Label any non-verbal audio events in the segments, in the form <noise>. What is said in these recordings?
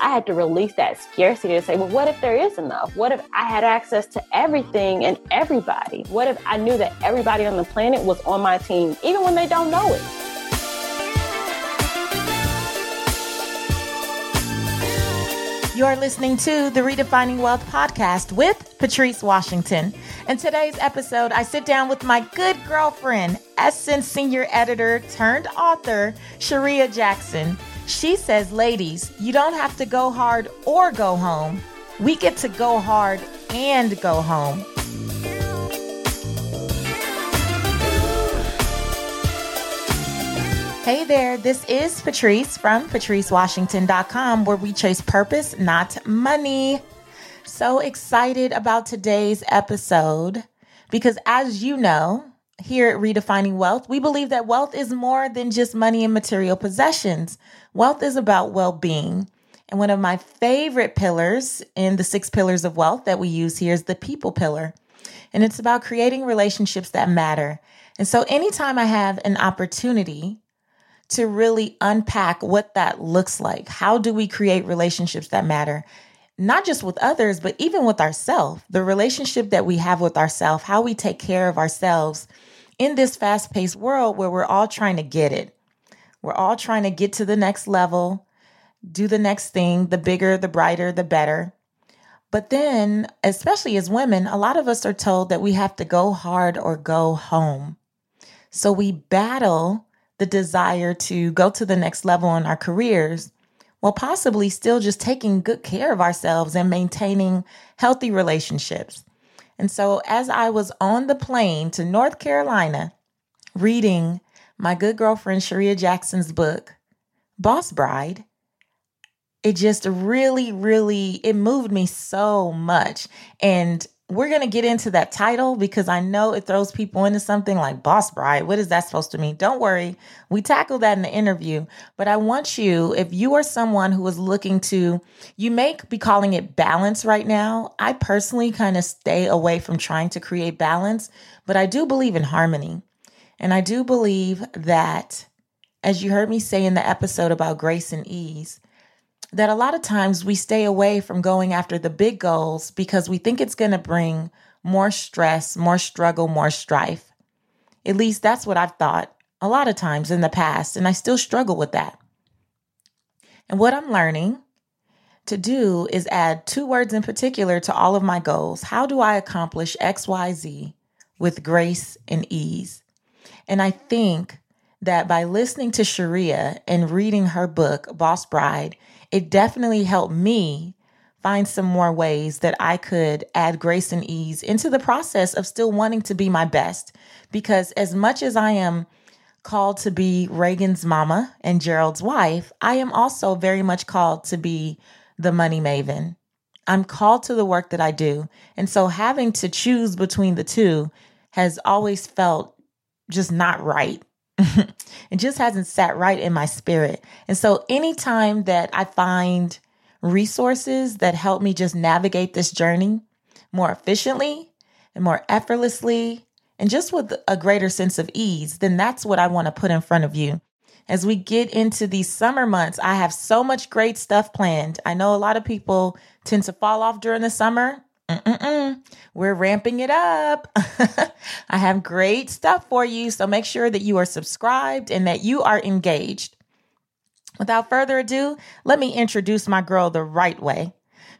I had to release that scarcity to say, well, what if there is enough? What if I had access to everything and everybody? What if I knew that everybody on the planet was on my team, even when they don't know it? You're listening to the Redefining Wealth podcast with Patrice Washington. In today's episode, I sit down with my good girlfriend, Essence senior editor turned author, Charreah Jackson. She says, ladies, you don't have to go hard or go home. We get to go hard and go home. Hey there, this is Patrice from patricewashington.com where we chase purpose, not money. So excited about today's episode because as you know, here at Redefining Wealth, we believe that wealth is more than just money and material possessions. Wealth is about well-being. And one of my favorite pillars in the six pillars of wealth that we use here is the people pillar. And it's about creating relationships that matter. And so anytime I have an opportunity to really unpack what that looks like. How do we create relationships that matter? Not just with others, but even with ourselves. The relationship that we have with ourselves, how we take care of ourselves in this fast paced world where we're all trying to get it. We're all trying to get to the next level, do the next thing, the bigger, the brighter, the better. But then, especially as women, a lot of us are told that we have to go hard or go home. So we battle the desire to go to the next level in our careers while possibly still just taking good care of ourselves and maintaining healthy relationships. And so, as I was on the plane to North Carolina reading my good girlfriend Charreah Jackson's book, Boss Bride, it just really, really, it moved me so much. And we're going to get into that title because I know it throws people into something like boss bride. What is that supposed to mean? Don't worry. We tackle that in the interview, but I want you, if you are someone who is looking to, you may be calling it balance right now. I personally kind of stay away from trying to create balance, but I do believe in harmony. And I do believe that, as you heard me say in the episode about grace and ease, that a lot of times we stay away from going after the big goals because we think it's going to bring more stress, more struggle, more strife. At least that's what I've thought a lot of times in the past, and I still struggle with that. And what I'm learning to do is add two words in particular to all of my goals. How do I accomplish XYZ with grace and ease? And I think that by listening to Charreah and reading her book, Boss Bride, it definitely helped me find some more ways that I could add grace and ease into the process of still wanting to be my best. Because as much as I am called to be Reagan's mama and Gerald's wife, I am also very much called to be the money maven. I'm called to the work that I do. And so having to choose between the two has always felt just not right. <laughs> it just hasn't sat right in my spirit. And so anytime that I find resources that help me just navigate this journey more efficiently and more effortlessly and just with a greater sense of ease, then that's what I want to put in front of you. As we get into these summer months, I have so much great stuff planned. I know a lot of people tend to fall off during the summer. Mm-mm-mm. We're ramping it up. <laughs> I have great stuff for you. So make sure that you are subscribed and that you are engaged. Without further ado, let me introduce my girl the right way.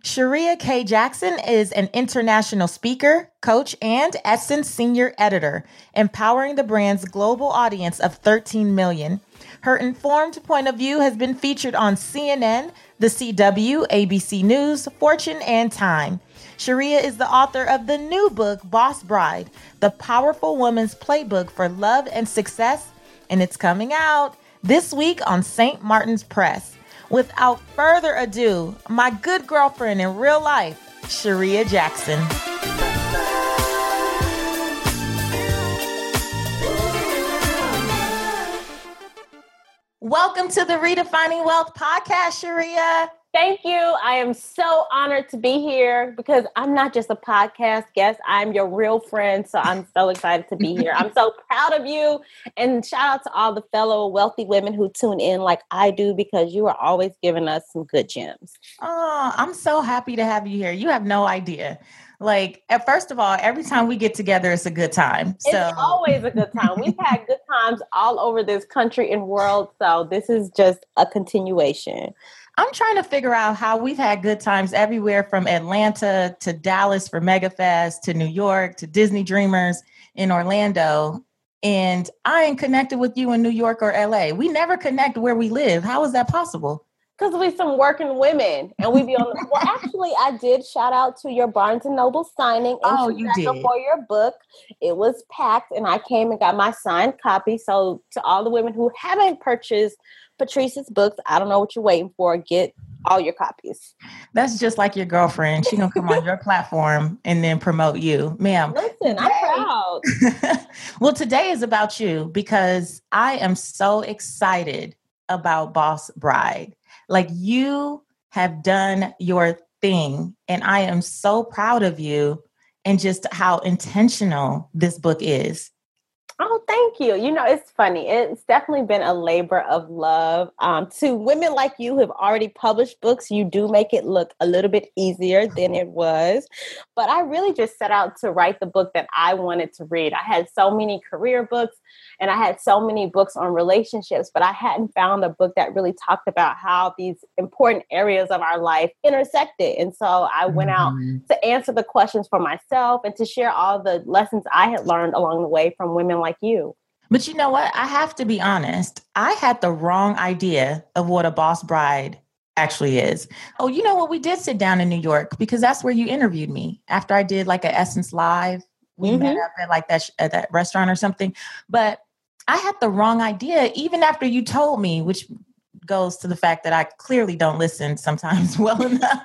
Charreah K. Jackson is an international speaker, coach, and Essence senior editor, empowering the brand's global audience of 13 million. Her informed point of view has been featured on CNN, the CW, ABC News, Fortune, and Time. Charreah is the author of the new book, Boss Bride, the powerful woman's playbook for love and success, and it's coming out this week on St. Martin's Press. Without further ado, my good girlfriend in real life, Charreah Jackson. Welcome to the Redefining Wealth podcast, Charreah. Thank you. I am so honored to be here because I'm not just a podcast guest. I'm your real friend. So I'm so excited to be here. I'm so <laughs> proud of you. And shout out to all the fellow wealthy women who tune in like I do because you are always giving us some good gems. Oh, I'm so happy to have you here. You have no idea. Like, at first of all, every time we get together, it's a good time. So it's always a good time. We've had good times all over this country and world. So this is just a continuation. I'm trying to figure out how we've had good times everywhere from Atlanta to Dallas for MegaFest to New York to Disney Dreamers in Orlando. And I ain't connected with you in New York or LA. We never connect where we live. How is that possible? Because we some working women and we be on the <laughs> well actually I did shout out to your Barnes and Noble signing oh, you did. for your book. It was packed and I came and got my signed copy. So to all the women who haven't purchased Patrice's books. I don't know what you're waiting for. Get all your copies. That's just like your girlfriend. She gonna come on your platform and then promote you, ma'am. Listen, I'm proud. <laughs> well, today is about you because I am so excited about Boss Bride. Like you have done your thing, and I am so proud of you and just how intentional this book is. Thank you. You know, it's funny. It's definitely been a labor of love. Um, to women like you who have already published books, you do make it look a little bit easier than it was. But I really just set out to write the book that I wanted to read. I had so many career books and I had so many books on relationships, but I hadn't found a book that really talked about how these important areas of our life intersected. And so I went out mm-hmm. to answer the questions for myself and to share all the lessons I had learned along the way from women like you. But you know what? I have to be honest. I had the wrong idea of what a boss bride actually is. Oh, you know what? We did sit down in New York because that's where you interviewed me after I did like an Essence Live. We mm-hmm. met up at like that sh- at that restaurant or something. But I had the wrong idea even after you told me, which goes to the fact that I clearly don't listen sometimes <laughs> well enough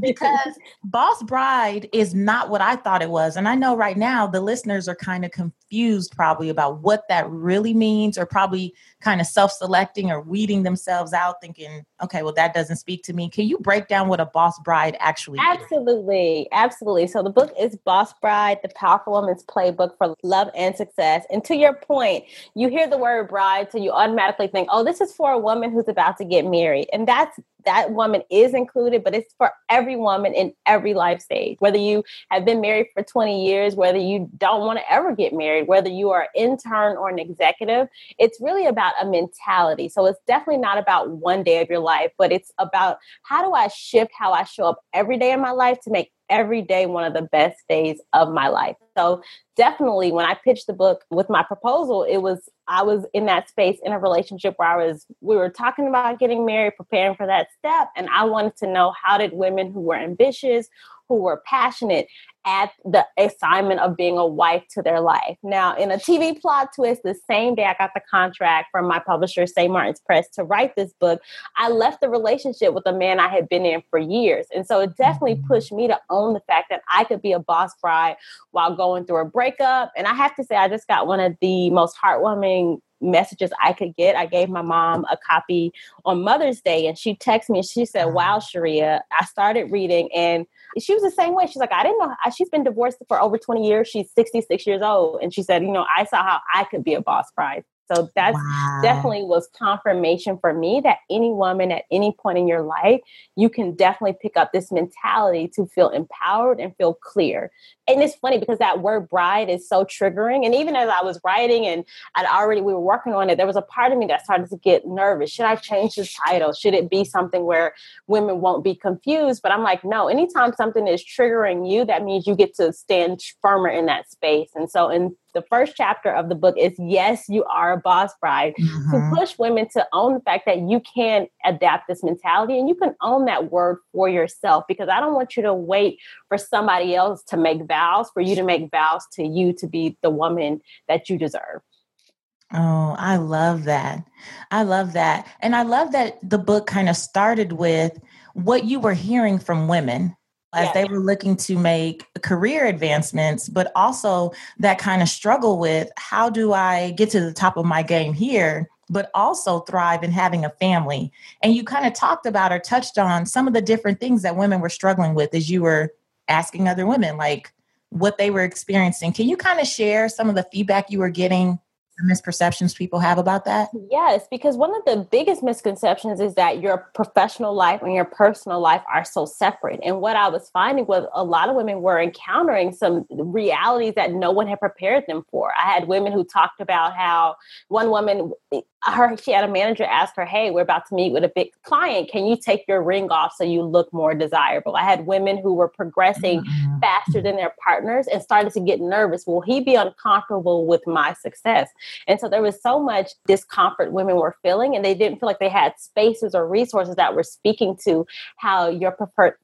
because Boss Bride is not what I thought it was. And I know right now the listeners are kind of confused probably about what that really means or probably kind of self-selecting or weeding themselves out thinking okay well that doesn't speak to me can you break down what a boss bride actually is? absolutely is? absolutely so the book is boss bride the powerful woman's playbook for love and success and to your point you hear the word bride so you automatically think oh this is for a woman who's about to get married and that's that woman is included, but it's for every woman in every life stage. Whether you have been married for 20 years, whether you don't want to ever get married, whether you are an intern or an executive, it's really about a mentality. So it's definitely not about one day of your life, but it's about how do I shift how I show up every day in my life to make every day one of the best days of my life. So definitely when I pitched the book with my proposal, it was I was in that space in a relationship where I was we were talking about getting married, preparing for that step, and I wanted to know how did women who were ambitious, who were passionate at the assignment of being a wife to their life. Now, in a TV plot twist, the same day I got the contract from my publisher, St. Martin's Press, to write this book, I left the relationship with a man I had been in for years. And so it definitely mm-hmm. pushed me to own the fact that I could be a boss bride while going through a breakup. And I have to say, I just got one of the most heartwarming messages I could get. I gave my mom a copy on Mother's Day and she texted me and she said, mm-hmm. Wow, Charreah, I started reading and she was the same way. She's like, I didn't know. She's been divorced for over 20 years. She's 66 years old. And she said, you know, I saw how I could be a boss bride. So that's wow. definitely was confirmation for me that any woman at any point in your life, you can definitely pick up this mentality to feel empowered and feel clear. And it's funny because that word bride is so triggering. And even as I was writing and I'd already we were working on it, there was a part of me that started to get nervous. Should I change the title? Should it be something where women won't be confused? But I'm like, no, anytime something is triggering you, that means you get to stand firmer in that space. And so in the first chapter of the book is yes, you are a boss bride mm-hmm. to push women to own the fact that you can adapt this mentality and you can own that word for yourself because I don't want you to wait for somebody else to make vows, for you to make vows to you to be the woman that you deserve. Oh, I love that. I love that. And I love that the book kind of started with what you were hearing from women as they were looking to make career advancements, but also that kind of struggle with how do I get to the top of my game here but also thrive in having a family. And you kind of talked about or touched on some of the different things that women were struggling with as you were asking other women, like what they were experiencing. Can you kind of share some of the feedback you were getting misperceptions people have about that? Yes, because one of the biggest misconceptions is that your professional life and your personal life are so separate. And what I was finding was a lot of women were encountering some realities that no one had prepared them for. I had women who talked about how one woman her she had a manager ask her hey we're about to meet with a big client can you take your ring off so you look more desirable i had women who were progressing mm-hmm. faster than their partners and started to get nervous will he be uncomfortable with my success and so there was so much discomfort women were feeling and they didn't feel like they had spaces or resources that were speaking to how your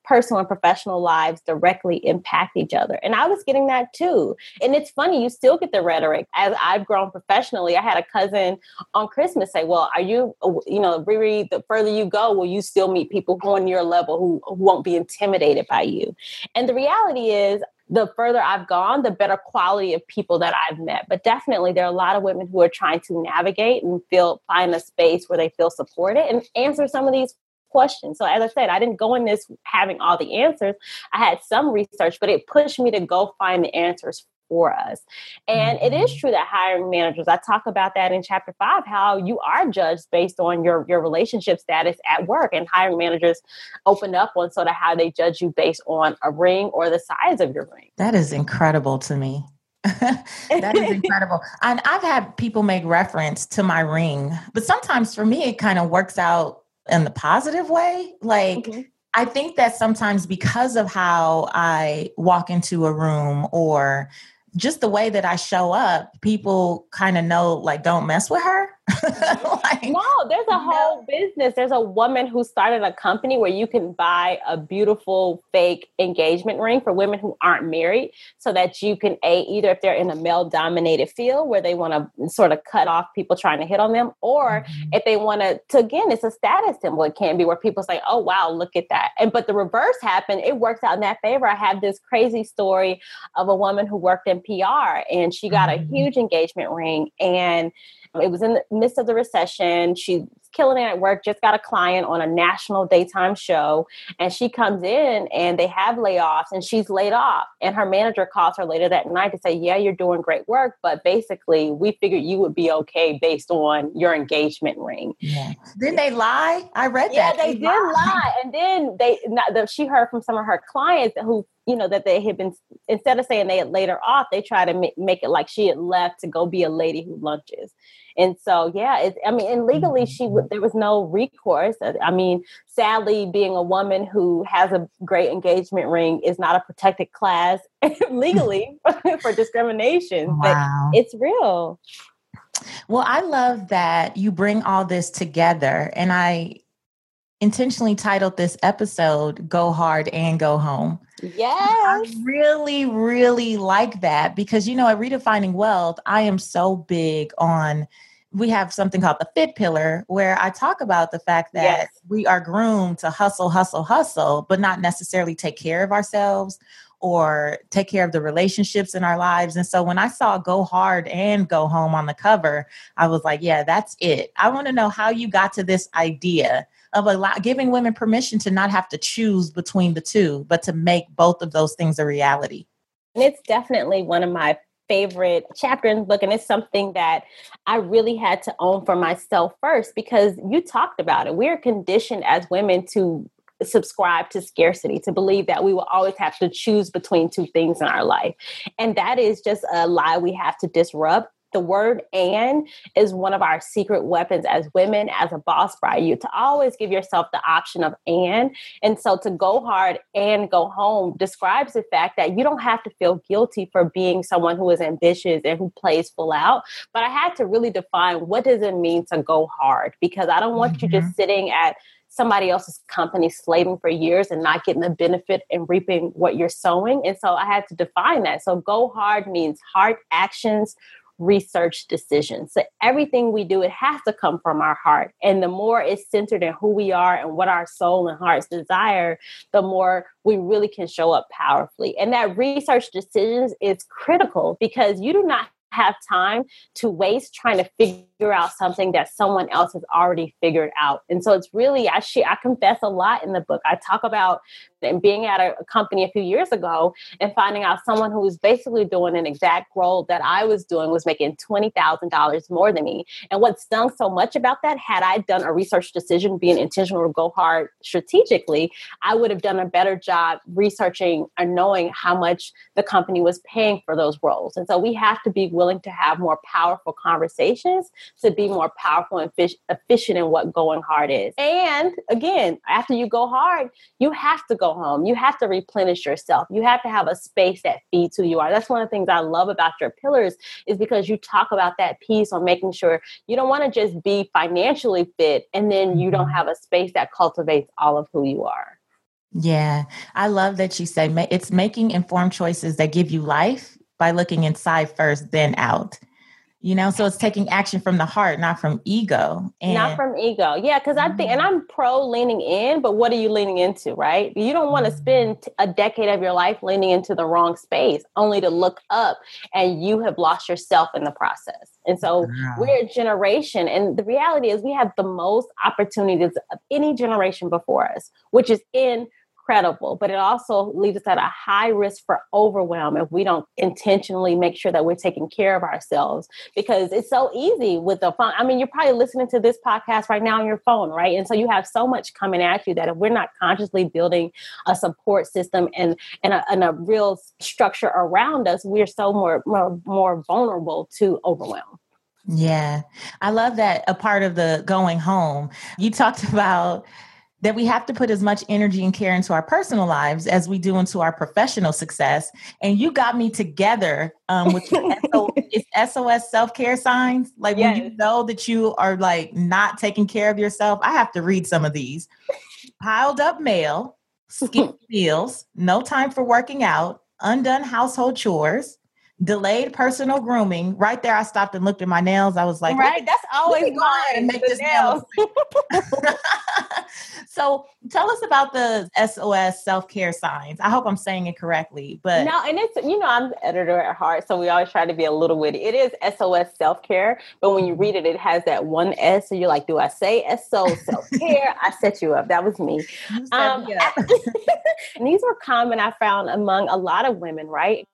personal and professional lives directly impact each other. And i was getting that too. And it's funny you still get the rhetoric. As i've grown professionally i had a cousin on christmas say, well, are you, uh, you know, Riri, the further you go, will you still meet people on your level who, who won't be intimidated by you? And the reality is, the further I've gone, the better quality of people that I've met. But definitely, there are a lot of women who are trying to navigate and feel find a space where they feel supported and answer some of these questions. So, as I said, I didn't go in this having all the answers. I had some research, but it pushed me to go find the answers for us. And it is mm-hmm. true that hiring managers, I talk about that in chapter five, how you are judged based on your, your relationship status at work. And hiring managers open up on sort of how they judge you based on a ring or the size of your ring. That is incredible to me. <laughs> that is <laughs> incredible. And I've had people make reference to my ring, but sometimes for me, it kind of works out in the positive way. Like, mm-hmm. I think that sometimes because of how I walk into a room or just the way that I show up, people kind of know, like, don't mess with her. <laughs> like, no, there's a whole no. business. There's a woman who started a company where you can buy a beautiful fake engagement ring for women who aren't married so that you can a either if they're in a male dominated field where they want to sort of cut off people trying to hit on them or mm-hmm. if they want to to again it's a status symbol it can be where people say oh wow look at that and but the reverse happened it works out in that favor i have this crazy story of a woman who worked in pr and she got mm-hmm. a huge engagement ring and it was in the midst of the recession. She's killing it at work, just got a client on a national daytime show. And she comes in and they have layoffs and she's laid off. And her manager calls her later that night to say, Yeah, you're doing great work, but basically, we figured you would be okay based on your engagement ring. Yeah. Didn't they lie? I read yeah, that. Yeah, they, they did lie. And then they, not, she heard from some of her clients who you know that they had been instead of saying they had laid her off they try to make it like she had left to go be a lady who lunches and so, yeah, it, I mean, and legally, she would there was no recourse. Uh, I mean, sadly, being a woman who has a great engagement ring is not a protected class <laughs> legally <laughs> <laughs> for discrimination. Wow. But it's real. Well, I love that you bring all this together, and I intentionally titled this episode Go Hard and Go Home. Yes. I really, really like that because, you know, at Redefining Wealth, I am so big on. We have something called the fit pillar where I talk about the fact that yes. we are groomed to hustle, hustle, hustle, but not necessarily take care of ourselves or take care of the relationships in our lives. And so when I saw Go Hard and Go Home on the cover, I was like, yeah, that's it. I want to know how you got to this idea of a lot, giving women permission to not have to choose between the two, but to make both of those things a reality. And it's definitely one of my favorite chapter in the book and it's something that i really had to own for myself first because you talked about it. We're conditioned as women to subscribe to scarcity to believe that we will always have to choose between two things in our life. And that is just a lie we have to disrupt the word and is one of our secret weapons as women, as a boss bride. You to always give yourself the option of and. And so to go hard and go home describes the fact that you don't have to feel guilty for being someone who is ambitious and who plays full out. But I had to really define what does it mean to go hard because I don't want mm-hmm. you just mm-hmm. sitting at somebody else's company slaving for years and not getting the benefit and reaping what you're sowing. And so I had to define that. So go hard means hard actions, research decisions. So everything we do, it has to come from our heart. And the more it's centered in who we are and what our soul and hearts desire, the more we really can show up powerfully. And that research decisions is critical because you do not have time to waste trying to figure out something that someone else has already figured out. And so it's really, I, I confess a lot in the book. I talk about being at a, a company a few years ago and finding out someone who was basically doing an exact role that I was doing was making $20,000 more than me. And what stung so much about that, had I done a research decision, being intentional to go hard strategically, I would have done a better job researching and knowing how much the company was paying for those roles. And so we have to be willing to have more powerful conversations to be more powerful and efficient in what going hard is. And again, after you go hard, you have to go home. You have to replenish yourself. You have to have a space that feeds who you are. That's one of the things I love about your pillars is because you talk about that piece on making sure you don't want to just be financially fit and then you don't mm-hmm. have a space that cultivates all of who you are. Yeah, I love that you say it's making informed choices that give you life by looking inside first, then out. You know so it's taking action from the heart not from ego. And not from ego. Yeah because i think and mm-hmm. i'm pro leaning in but what are you leaning into right? You don't want to spend mm-hmm. a decade of your life leaning into the wrong space only to look up and you have lost yourself in the process. And so we're a generation and the reality is we have the most opportunities of any generation before us which is in incredible, but it also leaves us at a high risk for overwhelm if we don't intentionally make sure that we're taking care of ourselves because it's so easy with the phone. I mean, you're probably listening to this podcast right now on your phone, right? And so you have so much coming at you that if we're not consciously building a support system and and a, and a real structure around us, we're so more more, more vulnerable to overwhelm. Yeah. I love that a part of the going home. You talked <laughs> about that we have to put as much energy and care into our personal lives as we do into our professional success. And you got me together um, with SOS <laughs> self care signs. Like yes. when you know that you are like not taking care of yourself, I have to read some of these. Piled up mail, <laughs> skipped meals, no time for working out, undone household chores, delayed personal grooming. Right there, I stopped and looked at my nails. I was like, right, that's always going and make this nails. <laughs> so tell us about the SOS self care signs. I hope I'm saying it correctly, but no, and it's you know I'm the editor at heart, so we always try to be a little witty. It is SOS self care, but when you read it, it has that one S, so you're like, do I say SO self care? I set you up. That was me. Um, <laughs> and these were common I found among a lot of women, right?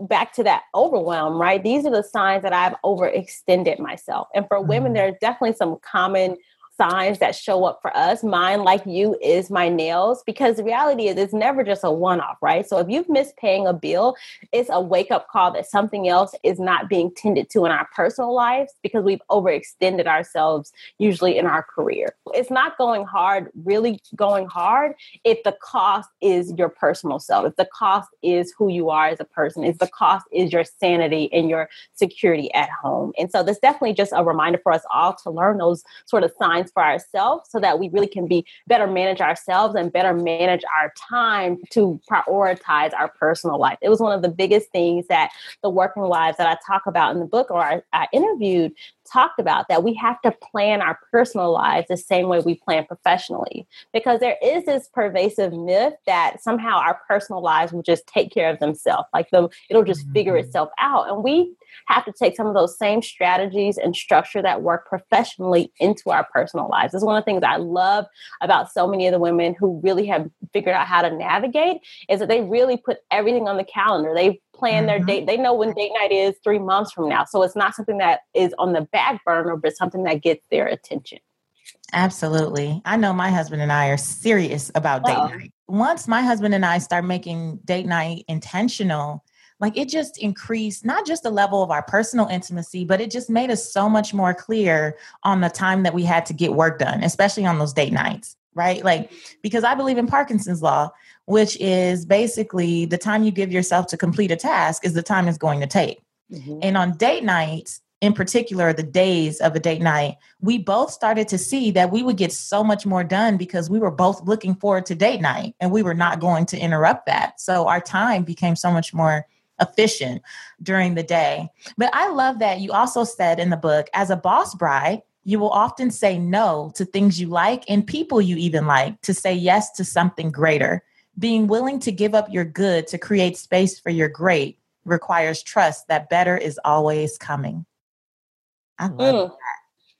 Back to that overwhelm, right? These are the signs that I've overextended myself. And for women, mm-hmm. there's definitely some common signs that show up for us. Mine, like you, is my nails because the reality is it's never just a one off, right? So if you've missed paying a bill, it's a wake up call that something else is not being tended to in our personal lives because we've overextended ourselves usually in our career. It's not going hard, really going hard, if the cost is your personal self, if the cost is who you are as a person, if the cost is your sanity and your security at home. And so this definitely just a reminder for us all to learn those sort of signs for ourselves so that we really can be better manage ourselves and better manage our time to prioritize our personal life. It was one of the biggest things that the working wives that I talk about in the book or I, I interviewed talked about that we have to plan our personal lives the same way we plan professionally because there is this pervasive myth that somehow our personal lives will just take care of themselves like them it'll just figure mm-hmm. itself out and we have to take some of those same strategies and structure that work professionally into our personal lives. It's one of the things I love about so many of the women who really have figured out how to navigate is that they really put everything on the calendar. They plan mm-hmm. their date. They know when date night is three months from now. So it's not something that is on the back burner, but something that gets their attention. Absolutely. I know my husband and I are serious about date oh. night. Once my husband and I start making date night intentional, like it just increased not just the level of our personal intimacy, but it just made us so much more clear on the time that we had to get work done, especially on those date nights, right? Like, because I believe in Parkinson's law, which is basically the time you give yourself to complete a task is the time it's going to take. Mm-hmm. And on date nights, in particular, the days of a date night, we both started to see that we would get so much more done because we were both looking forward to date night and we were not going to interrupt that. So our time became so much more efficient during the day. But I love that you also said in the book, as a boss bride, you will often say no to things you like and people you even like to say yes to something greater. Being willing to give up your good to create space for your great requires trust that better is always coming. I love mm.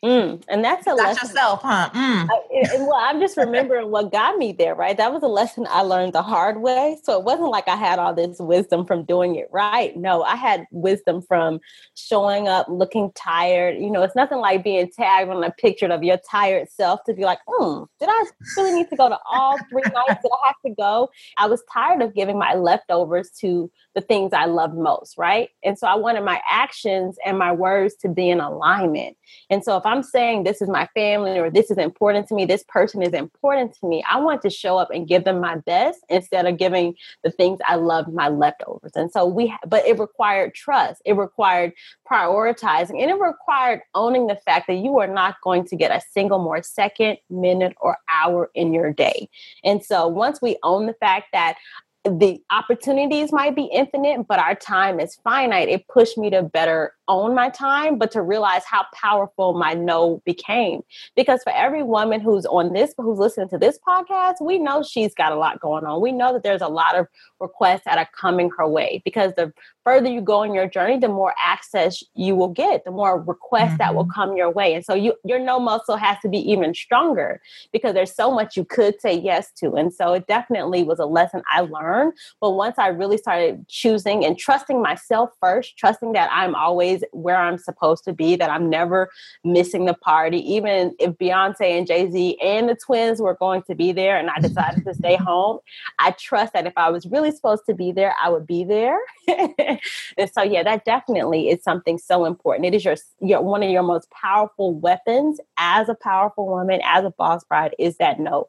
Mm, and that's a lesson. yourself, huh? Mm. I, and, well, I'm just remembering what got me there, right? That was a lesson I learned the hard way. So it wasn't like I had all this wisdom from doing it right. No, I had wisdom from showing up, looking tired. You know, it's nothing like being tagged on a picture of your tired self to be like, hmm, did I really need to go to all three <laughs> nights? Did I have to go? I was tired of giving my leftovers to the things I loved most, right? And so I wanted my actions and my words to be in alignment. And so if I'm saying this is my family or this is important to me, this person is important to me, I want to show up and give them my best instead of giving the things I love my leftovers. And so we, but it required trust, it required prioritizing, and it required owning the fact that you are not going to get a single more second, minute, or hour in your day. And so once we own the fact that the opportunities might be infinite, but our time is finite. It pushed me to better own my time, but to realize how powerful my no became. Because for every woman who's on this, who's listening to this podcast, we know she's got a lot going on. We know that there's a lot of requests that are coming her way because the further you go in your journey, the more access you will get, the more requests mm-hmm. that will mm-hmm. come your way. And so you, your no muscle has to be even stronger because there's so much you could say yes to. And so it definitely was a lesson I learned. But once I really started choosing and trusting myself first, trusting that I'm always where I'm supposed to be, that I'm never missing the party. Even if Beyonce and Jay Z and the twins were going to be there and I decided to stay <laughs> home, I trust that if I was really supposed to be there, I would be there. <laughs> and <laughs> so, yeah, that definitely is something so important. It is your, your one of your most powerful weapons as a powerful woman, as a boss bride, is that note.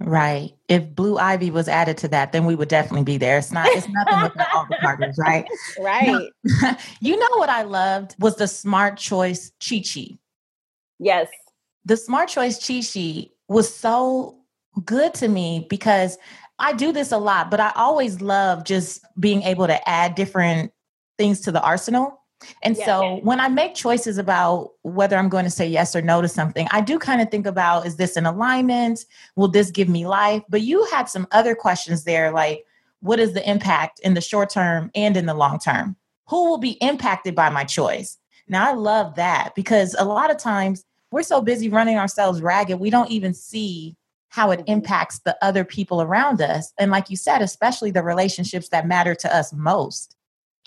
Right. If Blue Ivy was added to that, then we would definitely be there. It's not. It's nothing without all the partners, right? <laughs> Right. Now, <laughs> you know what I loved was the Smart Choice cheat sheet. Yes. The Smart Choice cheat sheet was so good to me because I do this a lot, but I always love just being able to add different things to the arsenal. And yeah. so when I make choices about whether I'm going to say yes or no to something, I do kind of think about is this an alignment? Will this give me life? But you had some other questions there like, what is the impact in the short term and in the long term? Who will be impacted by my choice? Now, I love that because a lot of times we're so busy running ourselves ragged, we don't even see how it mm-hmm. impacts the other people around us. And like you said, especially the relationships that matter to us most.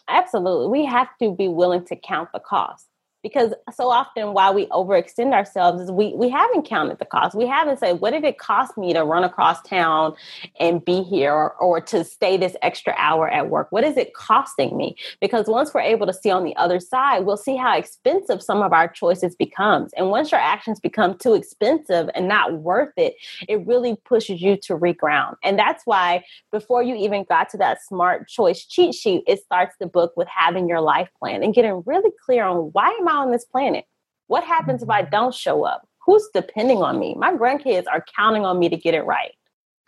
Absolutely. We have to be willing to count the cost because so often while we overextend ourselves is we we haven't counted the cost. We haven't said what did it cost me to run across town and be here or, or to stay this extra hour at work? What is it costing me? Because once we're able to see on the other side we'll see how expensive some of our choices becomes. And once your actions become too expensive and not worth it it really pushes you to reground. And that's why before you even got to that smart choice cheat sheet it starts the book with having your life plan and getting really clear on why am I on this planet? What happens if I don't show up? Who's depending on me? My grandkids are counting on me to get it right.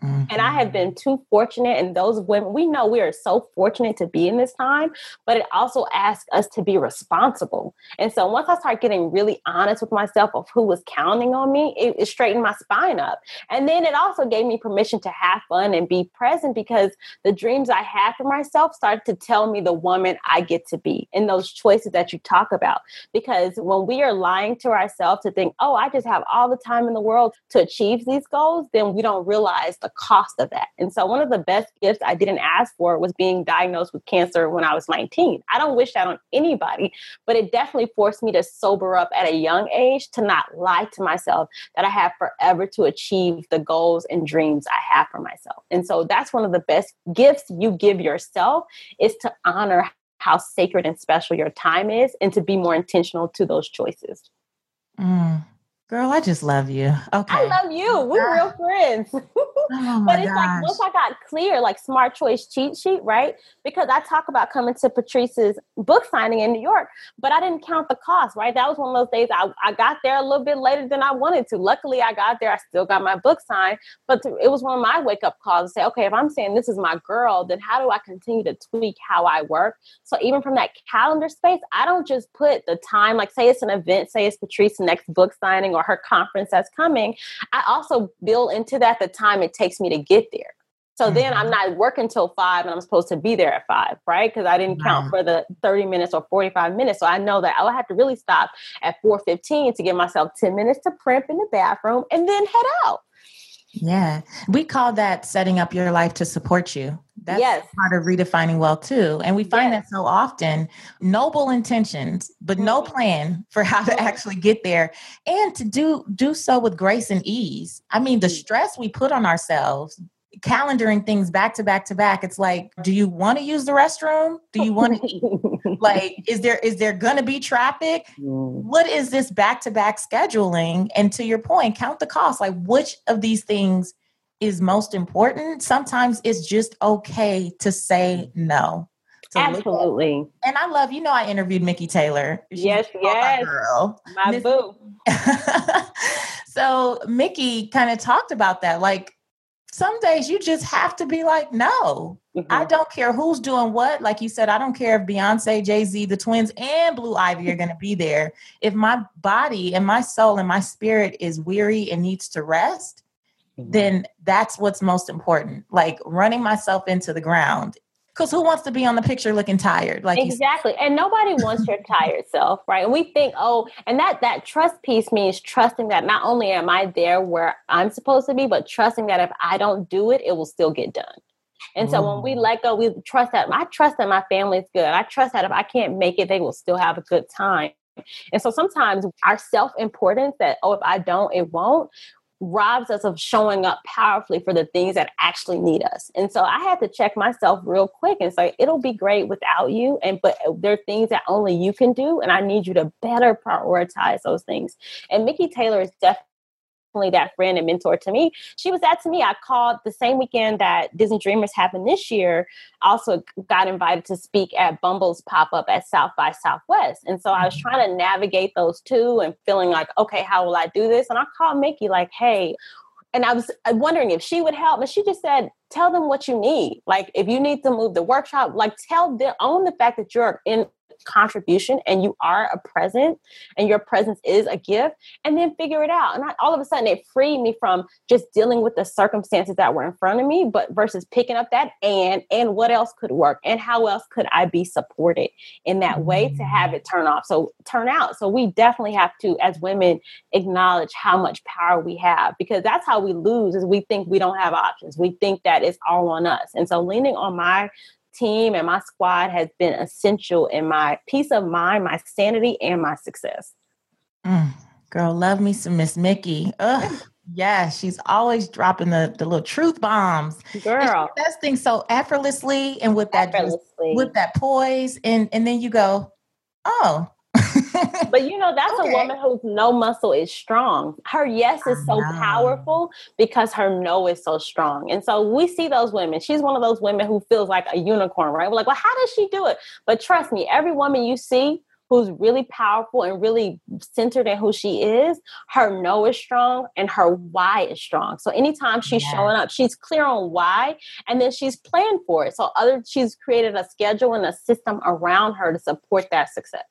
Mm-hmm. And I have been too fortunate, and those women, we know we are so fortunate to be in this time, but it also asks us to be responsible. And so once I start getting really honest with myself of who was counting on me, it, it straightened my spine up. And then it also gave me permission to have fun and be present because the dreams I had for myself started to tell me the woman I get to be in those choices that you talk about. Because when we are lying to ourselves to think, oh, I just have all the time in the world to achieve these goals, then we don't realize the the cost of that. And so one of the best gifts I didn't ask for was being diagnosed with cancer when I was 19. I don't wish that on anybody, but it definitely forced me to sober up at a young age to not lie to myself that I have forever to achieve the goals and dreams I have for myself. And so that's one of the best gifts you give yourself is to honor how sacred and special your time is and to be more intentional to those choices. Mm. Girl, I just love you. Okay. I love you. Oh We're real friends. <laughs> Oh but it's gosh. like once I got clear, like smart choice cheat sheet, right? Because I talk about coming to Patrice's book signing in New York, but I didn't count the cost, right? That was one of those days I, I got there a little bit later than I wanted to. Luckily, I got there. I still got my book signed, but it was one of my wake up calls to say, okay, if I'm saying this is my girl, then how do I continue to tweak how I work? So even from that calendar space, I don't just put the time, like say it's an event, say it's Patrice's next book signing or her conference that's coming. I also build into that the time it takes me to get there. So mm-hmm. then I'm not working till five and I'm supposed to be there at five, right? Because I didn't count for the 30 minutes or 45 minutes. So I know that I'll have to really stop at 4:15 to give myself 10 minutes to primp in the bathroom and then head out. Yeah. We call that setting up your life to support you. That's yes. part of redefining wealth too. And we find yes. that so often noble intentions, but mm-hmm. no plan for how to actually get there and to do do so with grace and ease. I mean, the mm. stress we put on ourselves calendaring things back to back to back it's like do you want to use the restroom do you want to eat <laughs> like is there is there gonna be traffic mm. what is this back to back scheduling and to your point count the cost like which of these things is most important sometimes it's just okay to say no Absolutely. And I love, you know, I interviewed Mikki Taylor. She's yes, yes. girl. My Miss- boo. <laughs> so Mikki kind of talked about that. Like some days you just have to be like, no, mm-hmm. I don't care who's doing what. Like you said, I don't care if Beyonce, Jay Z, the twins, and Blue Ivy are going to be there. If my body and my soul and my spirit is weary and needs to rest, mm-hmm. then that's what's most important. Like running myself into the ground because who wants to be on the picture looking tired? Like exactly, and nobody wants your tired self, right? And we think, oh, and that that trust piece means trusting that not only am I there where I'm supposed to be, but trusting that if I don't do it, it will still get done. And so when we mm. let go, we trust that I trust that my family is good. I trust that if I can't make it, they will still have a good time. And so sometimes our self importance that, oh, if I don't, it won't, robs us of showing up powerfully for the things that actually need us. And so I had to check myself real quick and say, it'll be great without you. And but uh, there are things that only you can do. And I need you to better prioritize those things. And Mikki Taylor is definitely definitely that friend and mentor to me. She was that to me. I called the same weekend that Disney Dreamers happened this year. Also got invited to speak at Bumble's pop up at South by Southwest. And so I was mm-hmm. trying to navigate those two and feeling like, okay, how will I do this? And I called Mikki like, hey, and I was wondering if she would help. And she just said, tell them what you need. Like if you need to move the workshop, like tell them, own the fact that you're in contribution and you are a present and your presence is a gift and then figure it out. And I, all of a sudden it freed me from just dealing with the circumstances that were in front of me but versus picking up that and and what else could work and how else could i be supported in that way to mm-hmm. have it turn off. So turn out. So we definitely have to as women acknowledge how much power we have because that's how we lose is we think we don't have options. We think that it's all on us. And so leaning on my team and my squad has been essential in my peace of mind, my sanity, and my success. Mm, girl, love me some Miss Mikki. Ugh. Yeah, she's always dropping the, the little truth bombs. Girl. does things so effortlessly and with that with that poise. And and then you go, oh, <laughs> but you know, that's okay. a woman whose no muscle is strong. Her yes is so powerful because her no is so strong. And so we see those women. She's one of those women who feels like a unicorn, right? We're like, well, how does she do it? But trust me, every woman you see who's really powerful and really centered in who she is, her no is strong and her why is strong. So anytime she's yeah. showing up, she's clear on why and then she's planned for it. So other she's created a schedule and a system around her to support that success.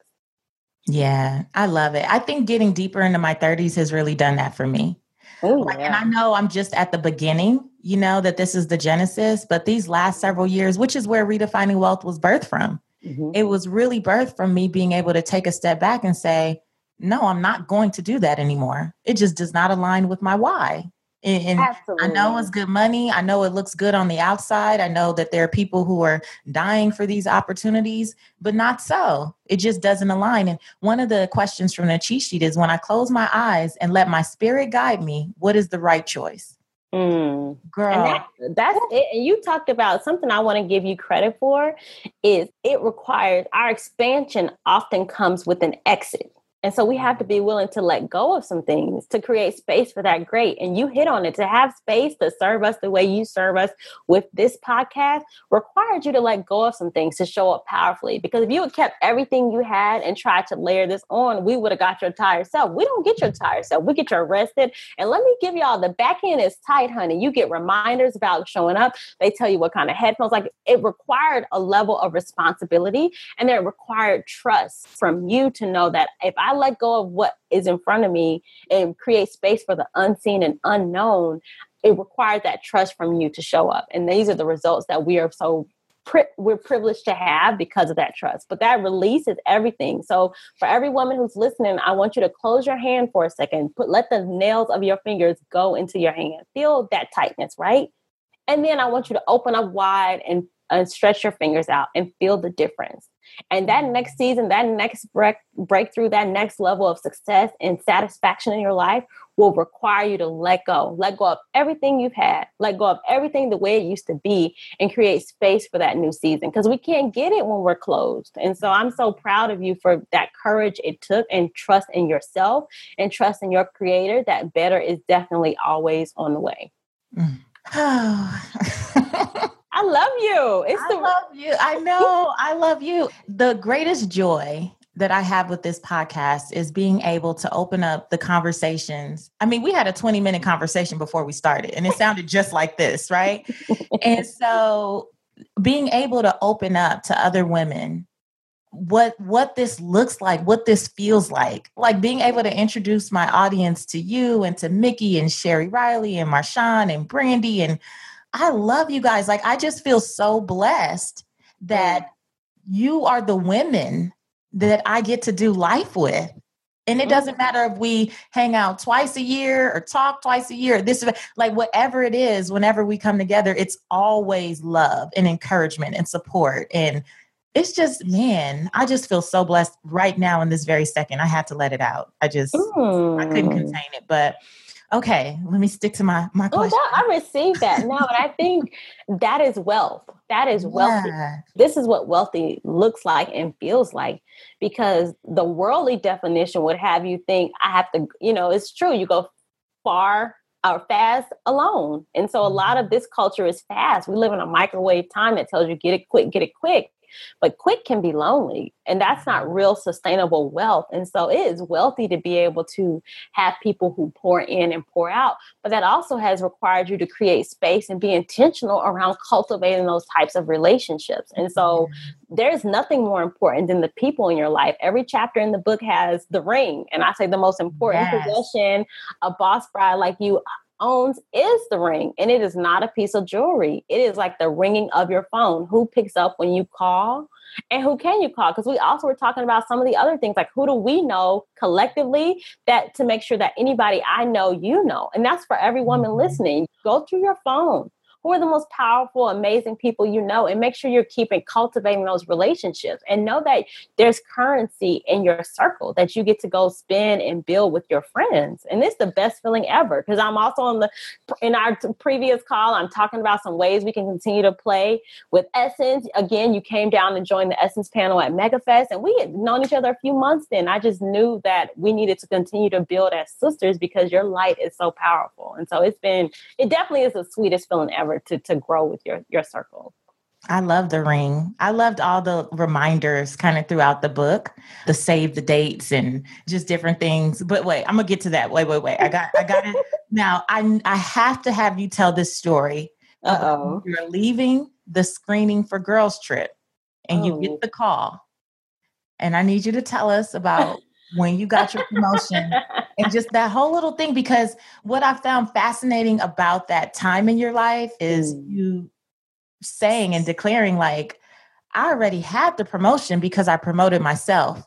Yeah, I love it. I think getting deeper into my 30s has really done that for me. Ooh, like, yeah. And I know I'm just at the beginning, you know, that this is the genesis, but these last several years, which is where redefining wealth was birthed from, mm-hmm. it was really birthed from me being able to take a step back and say, no, I'm not going to do that anymore. It just does not align with my why. And Absolutely. I know it's good money. I know it looks good on the outside. I know that there are people who are dying for these opportunities, but not so. It just doesn't align. And one of the questions from the cheat sheet is when I close my eyes and let my spirit guide me, what is the right choice? Mm. Girl. And that, that's it. And you talked about something I want to give you credit for is it requires our expansion often comes with an exit. And so we have to be willing to let go of some things to create space for that great. And you hit on it to have space to serve us the way you serve us with this podcast required you to let go of some things to show up powerfully. Because if you had kept everything you had and tried to layer this on, we would have got your tired self. We don't get your tired self. We get your rested. And let me give y'all the back end is tight, honey. You get reminders about showing up. They tell you what kind of headphones. Like it required a level of responsibility and it required trust from you to know that if I let go of what is in front of me and create space for the unseen and unknown, it requires that trust from you to show up. And these are the results that we are so we're privileged to have because of that trust. But that releases everything. So for every woman who's listening, I want you to close your hand for a second. Put let the nails of your fingers go into your hand. Feel that tightness, right? And then I want you to open up wide and, and stretch your fingers out and feel the difference. And that next season, that next break, breakthrough, that next level of success and satisfaction in your life will require you to let go, let go of everything you've had, let go of everything the way it used to be, and create space for that new season because we can't get it when we're closed. And so I'm so proud of you for that courage it took and trust in yourself and trust in your creator that better is definitely always on the way. Mm. <sighs> <laughs> I love you. It's I the- love you. I <laughs> know. I love you. The greatest joy that I have with this podcast is being able to open up the conversations. I mean, we had a 20 minute conversation before we started, and it sounded just like this, right? <laughs> and so being able to open up to other women what what this looks like what this feels like like being able to introduce my audience to you and to Mikki and sherry riley and marshawn and brandy and i love you guys like i just feel so blessed that you are the women that I get to do life with. And it mm-hmm. doesn't matter if we hang out twice a year or talk twice a year. This is like whatever it is, whenever we come together, it's always love and encouragement and support. And it's just, man, I just feel so blessed right now in this very second. I had to let it out. I just, mm. I couldn't mm. contain it. But okay, let me stick to my my oh, question. Oh, I received that. No, and I think that is wealth. That is <laughs> wealthy. Yeah. This is what wealthy looks like and feels like because the worldly definition would have you think I have to, you know, it's true. You go far or fast alone. And so a lot mm-hmm. of this culture is fast. We live in a microwave time that tells you get it quick, get it quick. But quick can be lonely, and that's not mm-hmm. real sustainable wealth. And so it is wealthy to be able to have people who pour in and pour out. But that also has required you to create space and be intentional around cultivating those types of relationships. And so mm-hmm. there's nothing more important than the people in your life. Every chapter in the book has the ring. And I say the most important yes. possession a boss bride like you owns is the ring and it is not a piece of jewelry. It is like the ringing of your phone. Who picks up when you call and who can you call? Because we also were talking about some of the other things like who do we know collectively that to make sure that anybody I know, you know. And that's for every woman mm-hmm. listening. Go through your phone who are the most powerful, amazing people you know, and make sure you're keeping cultivating those relationships and know that there's currency in your circle that you get to go spend and build with your friends. And it's the best feeling ever because I'm also on the in our previous call, I'm talking about some ways we can continue to play with Essence. Again, you came down and joined the Essence panel at MegaFest, and we had known each other a few months then. I just knew that we needed to continue to build as sisters because your light is so powerful. And so it's been, it definitely is the sweetest feeling ever to to grow with your your circle. I love the ring. I loved all the reminders kind of throughout the book, the save the dates and just different things. But wait, I'm gonna get to that. Wait, wait, wait. I got I got it. <laughs> Now I I have to have you tell this story. oh You're leaving the screening for girls trip and oh. you get oh. the call. And I need you to tell us about when you got your promotion <laughs> and just that whole little thing because what i found fascinating about that time in your life is mm. you saying and declaring like i already had the promotion because i promoted myself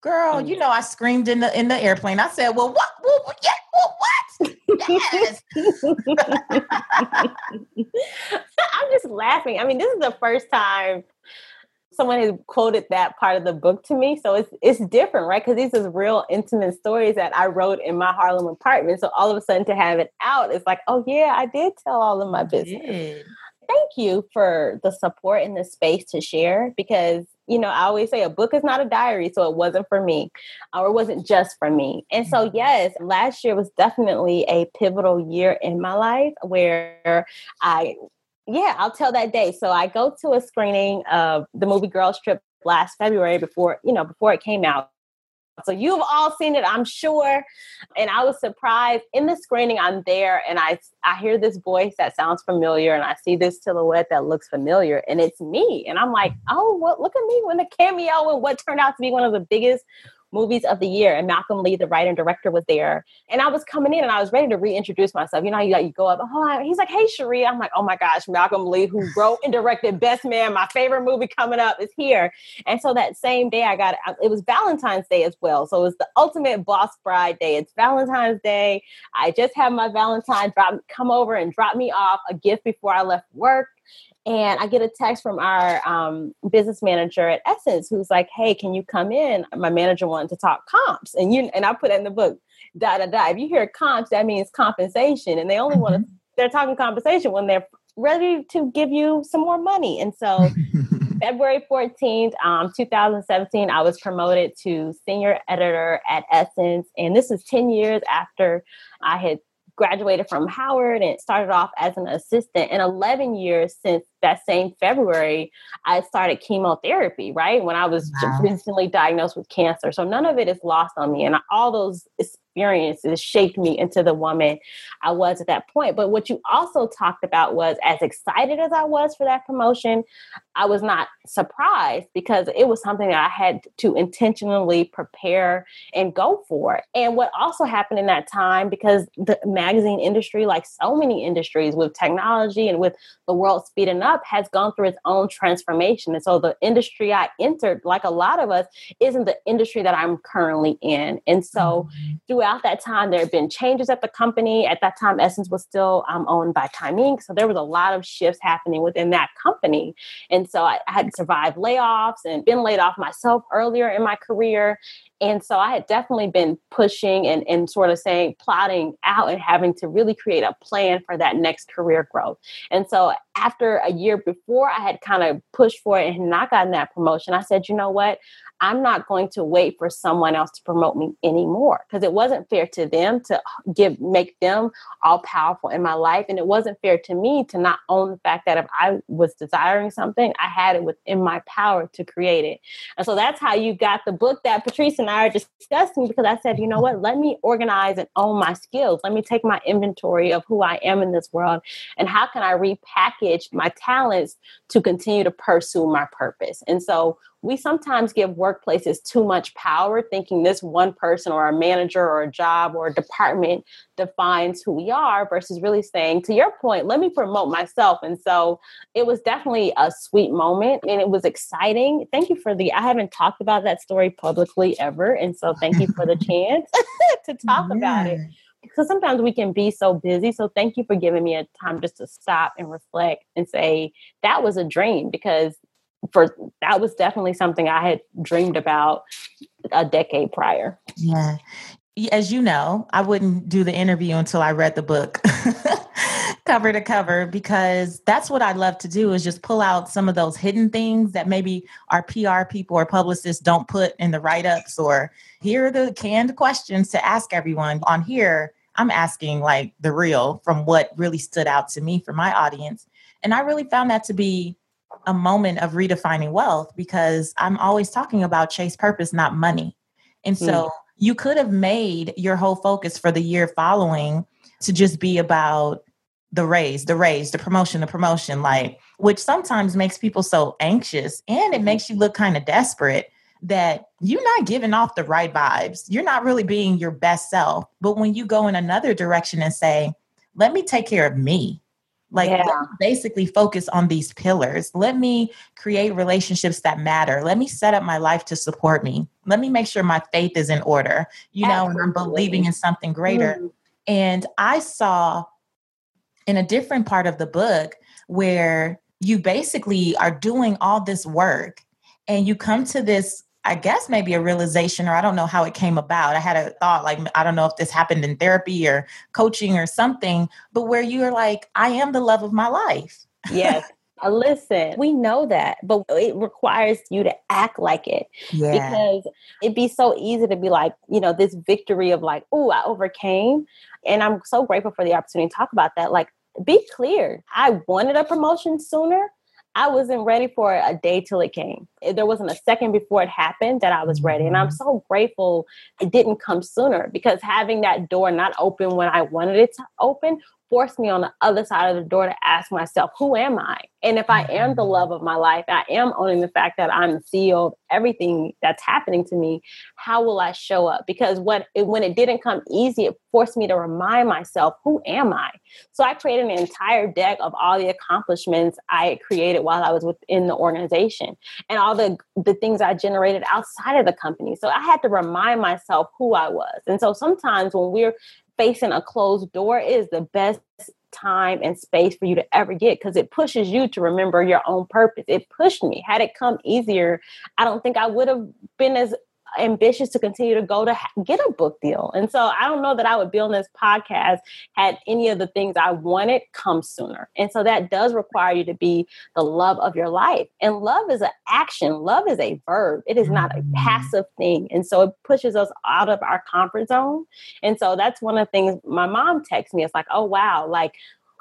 girl mm. you know i screamed in the in the airplane i said well what what, yeah, what? yes <laughs> i'm just laughing i mean this is the first time someone has quoted that part of the book to me. So it's it's different, right? Because these are real intimate stories that I wrote in my Harlem apartment. So all of a sudden to have it out, it's like, oh yeah, I did tell all of my business. Thank you for the support and the space to share because you know, I always say a book is not a diary, so it wasn't for me, or it wasn't just for me. And so, mm-hmm. yes, last year was definitely a pivotal year in my life where I yeah, I'll tell that day. So I go to a screening of the movie Girls Trip last February before, you know, before it came out. So you've all seen it, I'm sure. And I was surprised in the screening. I'm there and I I hear this voice that sounds familiar and I see this silhouette that looks familiar and it's me. And I'm like, oh, well, look at me when the cameo and what turned out to be one of the biggest movies of the year, and Malcolm Lee, the writer and director, was there. And I was coming in and I was ready to reintroduce myself. You know, you, like, you go up, oh, he's like, hey, Charreah. I'm like, oh my gosh, Malcolm Lee, who wrote and directed Best Man, my favorite movie coming up, is here. And so that same day, I got it was Valentine's Day as well. So it was the ultimate boss bride day. It's Valentine's Day. I just had my Valentine drop come over and drop me off a gift before I left work. And I get a text from our um, business manager at Essence who's like, Hey, can you come in? My manager wanted to talk comps. And you and I put it in the book, da da da. If you hear comps, that means compensation. And they only mm-hmm. want to they're talking compensation when they're ready to give you some more money. And so <laughs> February 14th, um, 2017, I was promoted to senior editor at Essence. And this is 10 years after I had graduated from Howard and started off as an assistant. And 11 years since that same February, I started chemotherapy, right? When I was wow. recently diagnosed with cancer. So none of it is lost on me. And all those experiences shaped me into the woman I was at that point. But what you also talked about was as excited as I was for that promotion, I was not surprised because it was something that I had to intentionally prepare and go for. And what also happened in that time, because the magazine industry, like so many industries with technology and with the world speeding up, has gone through its own transformation. And so the industry I entered, like a lot of us, isn't the industry that I'm currently in. And so mm-hmm. throughout that time, there have been changes at the company. At that time, Essence was still um, owned by Time Inc. So there was a lot of shifts happening within that company. And so I, I had survived layoffs and been laid off myself earlier in my career. And so I had definitely been pushing and, and sort of saying, plotting out and having to really create a plan for that next career growth. And so after a year before I had kind of pushed for it and not gotten that promotion, I said, you know what? I'm not going to wait for someone else to promote me anymore because it wasn't fair to them to give make them all powerful in my life and it wasn't fair to me to not own the fact that if I was desiring something I had it within my power to create it. And so that's how you got the book that Patrice and I are discussing because I said, you know what, let me organize and own my skills. Let me take my inventory of who I am in this world and how can I repackage my talents to continue to pursue my purpose. And so we sometimes give workplaces too much power, thinking this one person or a manager or a job or a department defines who we are, versus really saying, to your point, let me promote myself. And so it was definitely a sweet moment and it was exciting. Thank you for the, I haven't talked about that story publicly ever. And so thank you for the <laughs> chance <laughs> to talk yeah. about it because sometimes we can be so busy. So thank you for giving me a time just to stop and reflect and say that was a dream because for that was definitely something I had dreamed about a decade prior. Yeah. As you know, I wouldn't do the interview until I read the book <laughs> cover to cover because that's what I love to do is just pull out some of those hidden things that maybe our PR people or publicists don't put in the write ups or here are the canned questions to ask everyone. On here, I'm asking like the real from what really stood out to me for my audience. And I really found that to be a moment of redefining wealth because I'm always talking about chase purpose, not money. And so mm. you could have made your whole focus for the year following to just be about the raise, the raise, the promotion, the promotion, like, which sometimes makes people so anxious and it makes you look kind of desperate that you're not giving off the right vibes. You're not really being your best self. But when you go in another direction and say, let me take care of me, like yeah. basically focus on these pillars. Let me create relationships that matter. Let me set up my life to support me. Let me make sure my faith is in order, you know, and I'm believing in something greater. Mm. And I saw in a different part of the book where you basically are doing all this work and you come to this I guess maybe a realization, or I don't know how it came about. I had a thought, like, I don't know if this happened in therapy or coaching or something, but where you're like, I am the love of my life. Yes. Uh, listen, we know that, but it requires you to act like it yeah. because it'd be so easy to be like, you know, this victory of like, oh, I overcame. And I'm so grateful for the opportunity to talk about that. Like, be clear. I wanted a promotion sooner, I wasn't ready for a day till it came. There wasn't a second before it happened that I was ready. And I'm mm-hmm. so grateful it didn't come sooner because having that door not open when I wanted it to open forced me on the other side of the door to ask myself, who am I? And if I am the mm-hmm. love of my life, I am owning the fact that I'm the CEO of everything that's happening to me, how will I show up? Because what it, when it didn't come easy, it forced me to remind myself, who am I? So I created an entire deck of all the accomplishments I created while I was within the organization and all the, the things I generated outside of the company. So I had to remind myself who I was. And so sometimes when we're facing a closed door is the best time and space for you to ever get because it pushes you to remember your own purpose. It pushed me. Had it come easier, I don't think I would have been as ambitious to continue to go to ha- get a book deal. And so I don't know that I would be on this podcast had any of the things I wanted come sooner. And so that does require you to be the love of your life. And love is an action, love is a verb, it is not a mm-hmm. passive thing. And so it pushes us out of our comfort zone. And so that's one of the things my mom texts me. It's like, oh, wow, like,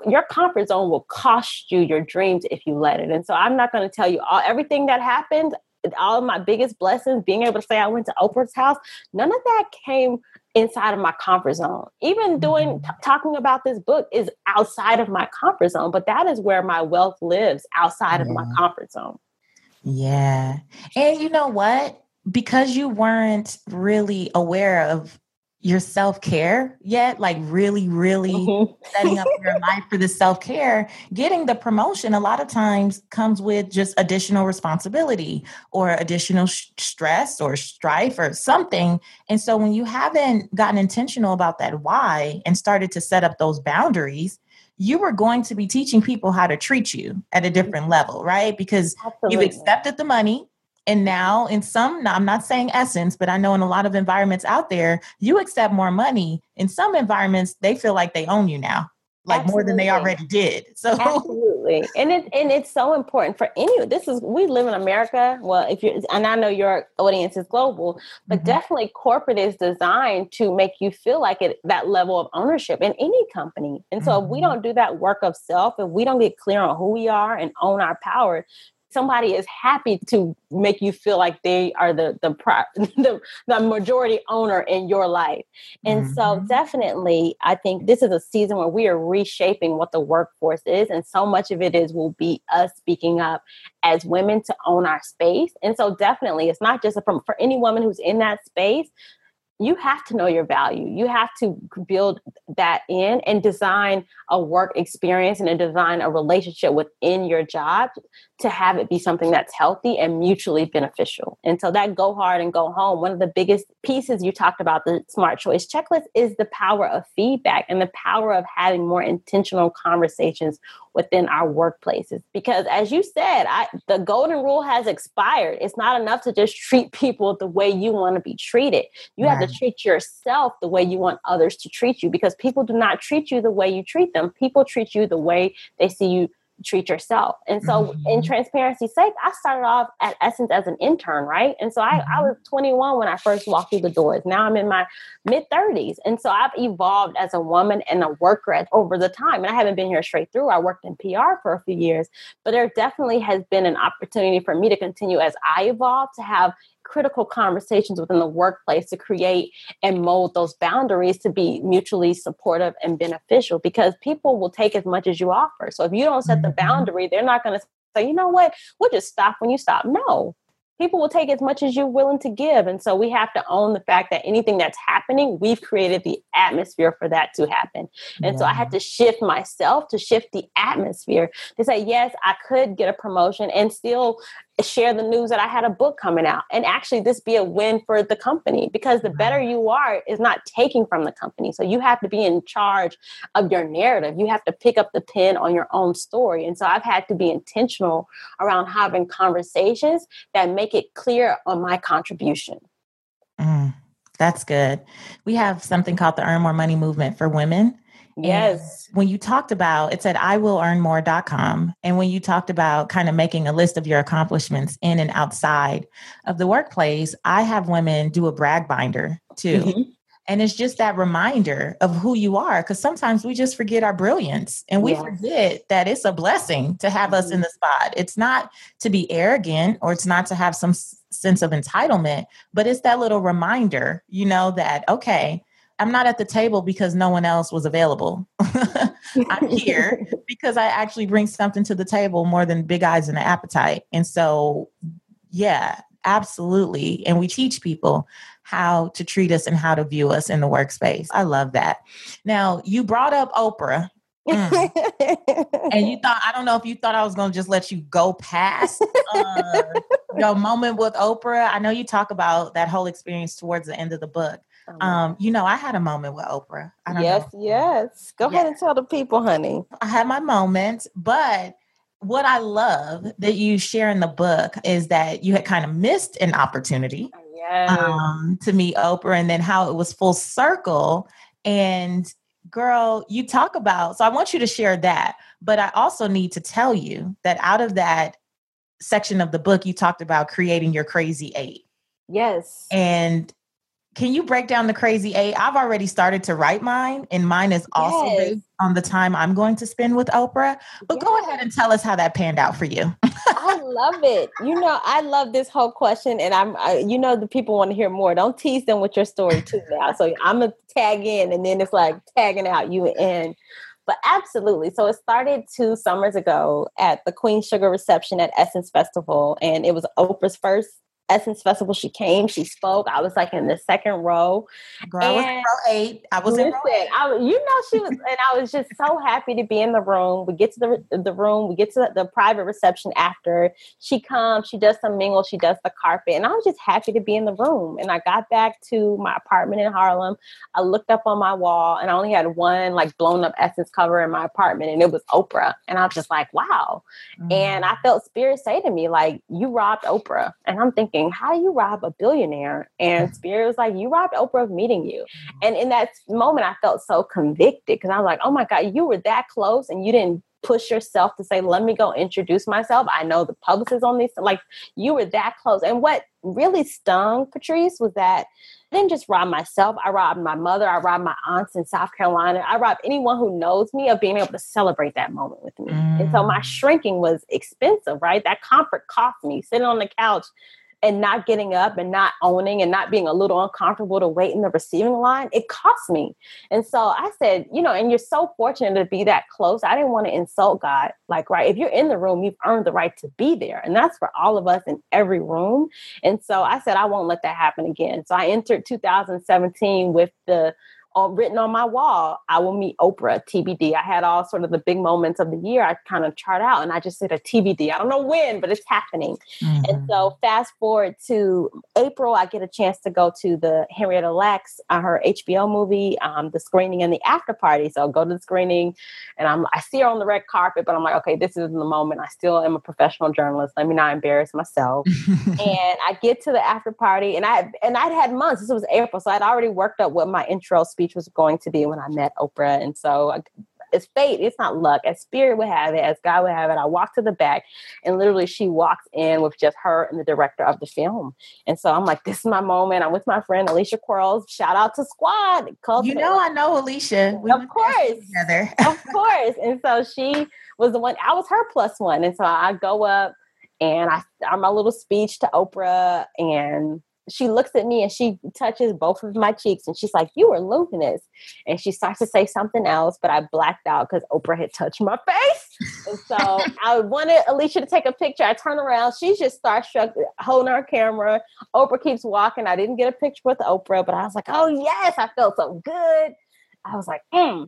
your comfort zone will cost you your dreams if you let it. And so I'm not going to tell you all everything that happened all of my biggest blessings, being able to say I went to Oprah's house, none of that came inside of my comfort zone. Even doing mm-hmm. t- talking about this book is outside of my comfort zone, but that is where my wealth lives outside yeah. of my comfort zone. Yeah. And you know what? Because you weren't really aware of your self care yet, like really, really mm-hmm. setting up your <laughs> life for the self care, getting the promotion a lot of times comes with just additional responsibility or additional sh- stress or strife or something. And so when you haven't gotten intentional about that why and started to set up those boundaries, you were going to be teaching people how to treat you at a different level, right? Because Absolutely. you've accepted the money, and now, in some, I'm not saying essence, but I know in a lot of environments out there, you accept more money. In some environments, they feel like they own you now, like Absolutely. more than they already did. So, Absolutely. And it, and it's so important for any, this is, we live in America. Well, if you're, and I know your audience is global, but mm-hmm. definitely corporate is designed to make you feel like it, that level of ownership in any company. And so mm-hmm. if we mm-hmm. don't do that work of self, if we don't get clear on who we are and own our power, somebody is happy to make you feel like they are the the <laughs> the, the majority owner in your life and mm-hmm. so definitely i think this is a season where we are reshaping what the workforce is and so much of it is will be us speaking up as women to own our space and so definitely it's not just a, for any woman who's in that space you have to know your value. You have to build that in and design a work experience and design a relationship within your job to have it be something that's healthy and mutually beneficial. And so that go hard and go home, one of the biggest pieces you talked about the smart choice checklist is the power of feedback and the power of having more intentional conversations within our workplaces. Because as you said, I, the golden rule has expired. It's not enough to just treat people the way you want to be treated. You right. have to treat yourself the way you want others to treat you because people do not treat you the way you treat them. People treat you the way they see you treat yourself. And so, mm-hmm. in transparency's sake, I started off at Essence as an intern, right? And so, I, mm-hmm. I was 21 when I first walked through the doors. Now I'm in my mid 30s. And so, I've evolved as a woman and a worker over the time. And I haven't been here straight through. I worked in PR for a few years, but there definitely has been an opportunity for me to continue as I evolve to have critical conversations within the workplace to create and mold those boundaries to be mutually supportive and beneficial because people will take as much as you offer. So if you don't set the mm-hmm. boundary, they're not going to say, you know what, we'll just stop when you stop. No, people will take as much as you're willing to give. And so we have to own the fact that anything that's happening, we've created the atmosphere for that to happen. And yeah. so I had to shift myself to shift the atmosphere to say, yes, I could get a promotion and still share the news that I had a book coming out and actually this be a win for the company because the better you are is not taking from the company. So you have to be in charge of your narrative. You have to pick up the pen on your own story. And so I've had to be intentional around having conversations that make it clear on my contribution. Mm, that's good. We have something called the Earn More Money Movement for Women. Yes. And when you talked about it said I will earn more.com and when you talked about kind of making a list of your accomplishments in and outside of the workplace, I have women do a brag binder too. Mm-hmm. And it's just that reminder of who you are because sometimes we just forget our brilliance and we yes. forget that it's a blessing to have mm-hmm. us in mm-hmm. the spot. It's not to be arrogant or it's not to have some sense of entitlement, but it's that little reminder, you know, that, okay, I'm not at the table because no one else was available. <laughs> I'm here <laughs> because I actually bring something to the table more than big eyes and an appetite. And so, yeah, absolutely. And we teach people how to treat us and how to view us in the workspace. I love that. Now, you brought up Oprah. Mm. and you thought, I don't know if you thought I was going to just let you go past uh, <laughs> your moment with Oprah. I know you talk about that whole experience towards the end of the book. Um, you know, I had a moment with Oprah. yes, know. yes. Go ahead and tell the people, honey. I had my moment, but what I love that you share in the book is that you had kind of missed an opportunity yes. um, to meet Oprah and then how it was full circle. And girl, you talk about, so I want you to share that. But I also need to tell you that out of that section of the book, you talked about creating your crazy eight. Yes. And can you break down the crazy eight? I've already started to write mine, and mine is also yes. based on the time I'm going to spend with Oprah. But yes. go ahead and tell us how that panned out for you. I love it. You know, I love this whole question, and I'm, I, you know, the people want to hear more. Don't tease them with your story too now. So I'm gonna tag in, and then it's like tagging out you and. But absolutely. So it started two summers ago at the Queen Sugar reception at Essence Festival, and it was Oprah's first Essence Festival. She came, she spoke. I was like in the second row. Girl, I was in row eight. I was listen, in row eight. I, you know, she was, and I was just so happy to be in the room. We get to the the room, we get to the, the private reception after. She comes, she does some mingle, she does the carpet, and I was just happy to be in the room. And I got back to my apartment in Harlem. I looked up on my wall, and I only had one like blown up Essence cover in my apartment, and it was Oprah. And I was just like, wow. Mm-hmm. And I felt spirit say to me, like, you robbed Oprah. And I'm thinking, thinking, how do you rob a billionaire? And <laughs> Spirit was like, you robbed Oprah of meeting you. Mm-hmm. And in that moment, I felt so convicted because I was like, oh my God, you were that close and you didn't push yourself to say, let me go introduce myself. I know the publicist is on these, like you were that close. And what really stung Patrice was that I didn't just rob myself. I robbed my mother. I robbed my aunts in South Carolina. I robbed anyone who knows me of being able to celebrate that moment with me. Mm. And so my mm. shrinking was expensive, right? That comfort cost me sitting on the couch and not getting up and not owning and not being a little uncomfortable to wait in the receiving line, it cost me. And so I said, you know, and you're so fortunate to be that close. I didn't want to insult God. Like, right, if you're in the room, you've earned the right to be there. And that's for all of us in every room. And so I said, I won't let that happen again. So I entered 2017 with the all written on my wall, I will meet Oprah, TBD. I had all sort of the big moments of the year I kind of chart out and I just said a TBD. I don't know when, but it's happening. Mm-hmm. And so fast forward to April, I get a chance to go to the Henrietta Lacks, uh, her HBO movie, um, the screening and the after party. So I go to the screening and I'm, I see her on the red carpet, but I'm like, okay, this is the moment. I still am a professional journalist. Let me not embarrass myself. <laughs> and I get to the after party and I, and I'd had months, this was April. So I'd already worked up what my intro speech speech was going to be when I met Oprah. And so it's fate, it's not luck. As spirit would have it, as God would have it, I walked to the back and literally she walks in with just her and the director of the film. And so I'm like, this is my moment. I'm with my friend Alicia Quarles. Shout out to Squad. You know, I know Alicia. We of course. Together. of course. And so she was the one, I was her plus one. And so I go up and I, I'm my little speech to Oprah and she looks at me and she touches both of my cheeks and she's like, You are luminous. And she starts to say something else, but I blacked out because Oprah had touched my face. And so <laughs> I wanted Alicia to take a picture. I turn around, she's just starstruck holding her camera. Oprah keeps walking. I didn't get a picture with Oprah, but I was like, Oh, yes, I felt so good. I was like, Hmm.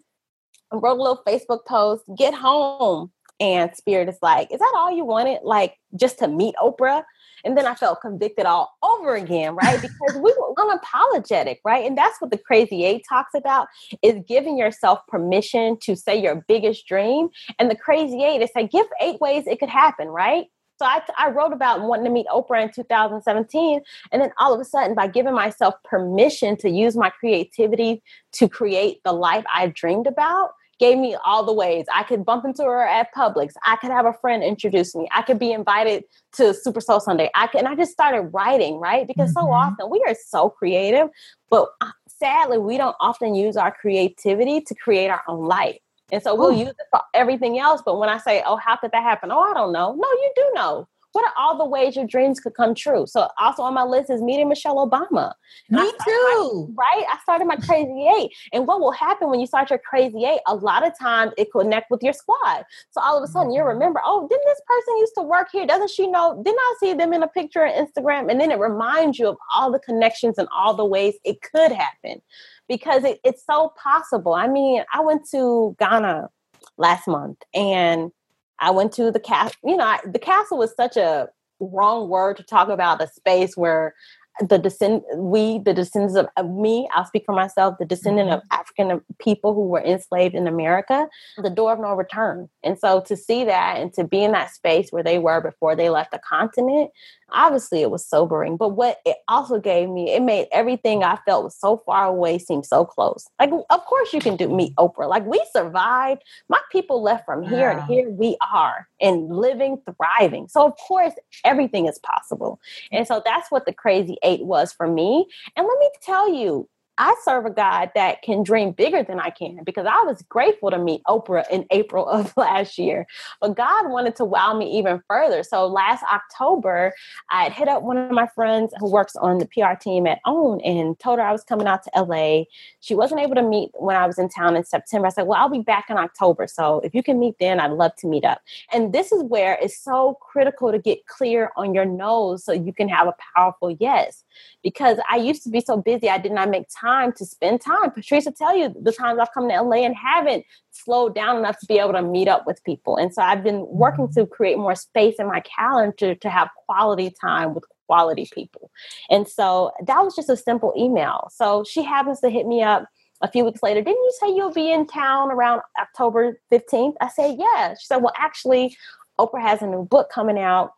I wrote a little Facebook post, get home. And Spirit is like, Is that all you wanted? Like, just to meet Oprah? And then I felt convicted all over again, right? Because we were unapologetic, right? And that's what the Crazy Eight talks about is giving yourself permission to say your biggest dream. And the Crazy Eight is say, give eight ways it could happen, right? So I, I wrote about wanting to meet Oprah in 2017. And then all of a sudden, by giving myself permission to use my creativity to create the life I dreamed about, gave me all the ways. I could bump into her at Publix. I could have a friend introduce me. I could be invited to Super Soul Sunday. I could, and I just started writing, right? Because mm-hmm. so often we are so creative, but uh, sadly, we don't often use our creativity to create our own life. And so we'll Ooh. use it for everything else. But when I say, oh, how could that happen? Oh, I don't know. No, you do know. What are all the ways your dreams could come true? So also on my list is meeting Michelle Obama. Me too. My, right? I started my crazy eight. And what will happen when you start your crazy eight? A lot of times it connect with your squad. So all of a sudden you remember, oh, didn't this person used to work here? Doesn't she know? Didn't I see them in a picture on Instagram? And then it reminds you of all the connections and all the ways it could happen because it, it's so possible. I mean, I went to Ghana last month and I went to the castle. You know, I, the castle was such a wrong word to talk about a space where the descend we the descendants of, of, me i'll speak for myself the descendant mm-hmm. of african people who were enslaved in america the door of no return and so to see that and to be in that space where they were before they left the continent obviously it was sobering but what it also gave me it made everything i felt was so far away seem so close. Like of course you can do meet oprah. Like we survived. My people left from here and here we are and living thriving. So of course everything is possible. And so that's what the crazy eight was for me. And let me tell you I serve a God that can dream bigger than I can because I was grateful to meet Oprah in <laughs> April of last year. But God wanted to wow me even further. So last October, I had hit up one of my friends who works on the PR team at OWN and told her I was coming out to LA. She wasn't able to meet when I was in town in September. I said, Well, I'll be back in October. So if you can meet then, I'd love to meet up. And this is where it's so critical to get clear on your nose so you can have a powerful yes because I used to be so busy, I did not make time to spend time. Patrice will tell you the times I've come to LA and haven't slowed down enough to be able to meet up with people. And so I've been working to create more space in my calendar to have quality time with quality people. And so that was just a simple email. So she happens to hit me up a few weeks later, didn't you say you'll be in town around October 15th? I said, yeah. She said, well, actually, Oprah has a new book coming out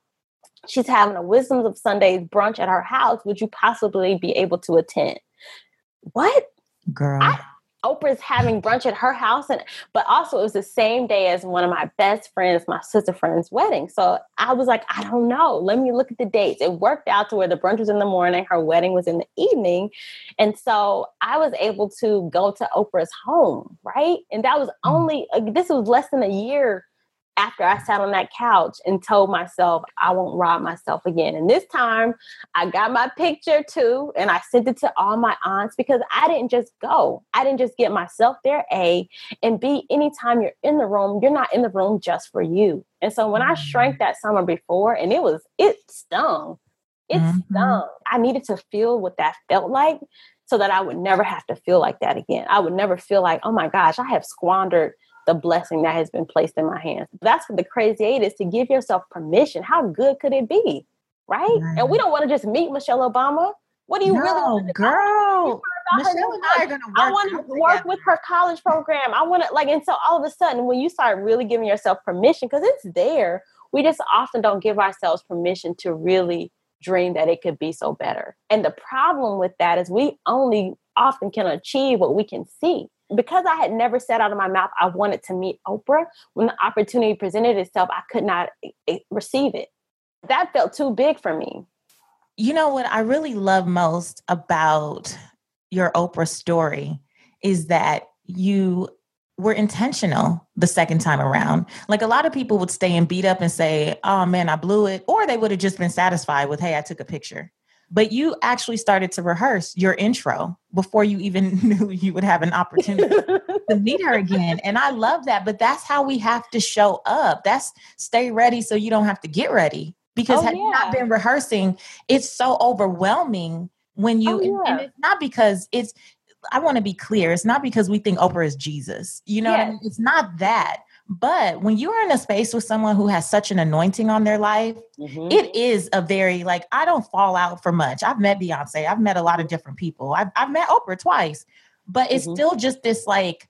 she's having a Wisdoms of Sundays brunch at her house. Would you possibly be able to attend? What? Girl. I, Oprah's having brunch at her house, and but also it was the same day as one of my best friends, my sister friend's wedding. So I was like, I don't know. Let me look at the dates. It worked out to where the brunch was in the morning, her wedding was in the evening, and so I was able to go to Oprah's home, right? And that was mm. only this was less than a year after I sat on that couch and told myself I won't rob myself again. And this time I got my picture too and I sent it to all my aunts because I didn't just go. I didn't just get myself there, A, and B, anytime you're in the room, you're not in the room just for you. And so when I shrank mm-hmm. that summer before and it was, it stung. It mm-hmm. stung. I needed to feel what that felt like so that I would never have to feel like that again. I would never feel like, oh my gosh, I have squandered the blessing that has been placed in my hands. That's what the crazy eight is to give yourself permission. How good could it be? Right? right. And we don't want to just meet Michelle Obama. What do you no, really want to girl? Michelle and I are gonna work. I want to work together. with her college program. I want to like, and so all of a sudden, when you start really giving yourself permission, because it's there, we just often don't give ourselves permission to really dream that it could be so better. And the problem with that is we only often can achieve what we can see because I had never said out of my mouth I wanted to meet Oprah, when the opportunity presented itself, I could not eh, eh, receive it. That felt too big for me. You know what I really love most about your Oprah story is that you were intentional the second time around. Like a lot of people would stay and beat up and say, oh man, I blew it. Or they would have just been satisfied with, hey, I took a picture but you actually started to rehearse your intro before you even <laughs> knew you would have an opportunity to <laughs> meet her again. And I love that. But that's how we have to show up. That's stay ready so you don't have to get ready. Because oh, had yeah. you not been rehearsing, it's so overwhelming when you, oh, yeah. and it's not because it's, I want to be clear. It's not because we think Oprah is Jesus. You know, yes. I mean? it's not that. But when you are in a space with someone who has such an anointing on their life, mm-hmm. it is a very like I don't fall out for much. I've met Beyonce, I've met a lot of different people. I've, I've met Oprah twice, but it's mm-hmm. still just this like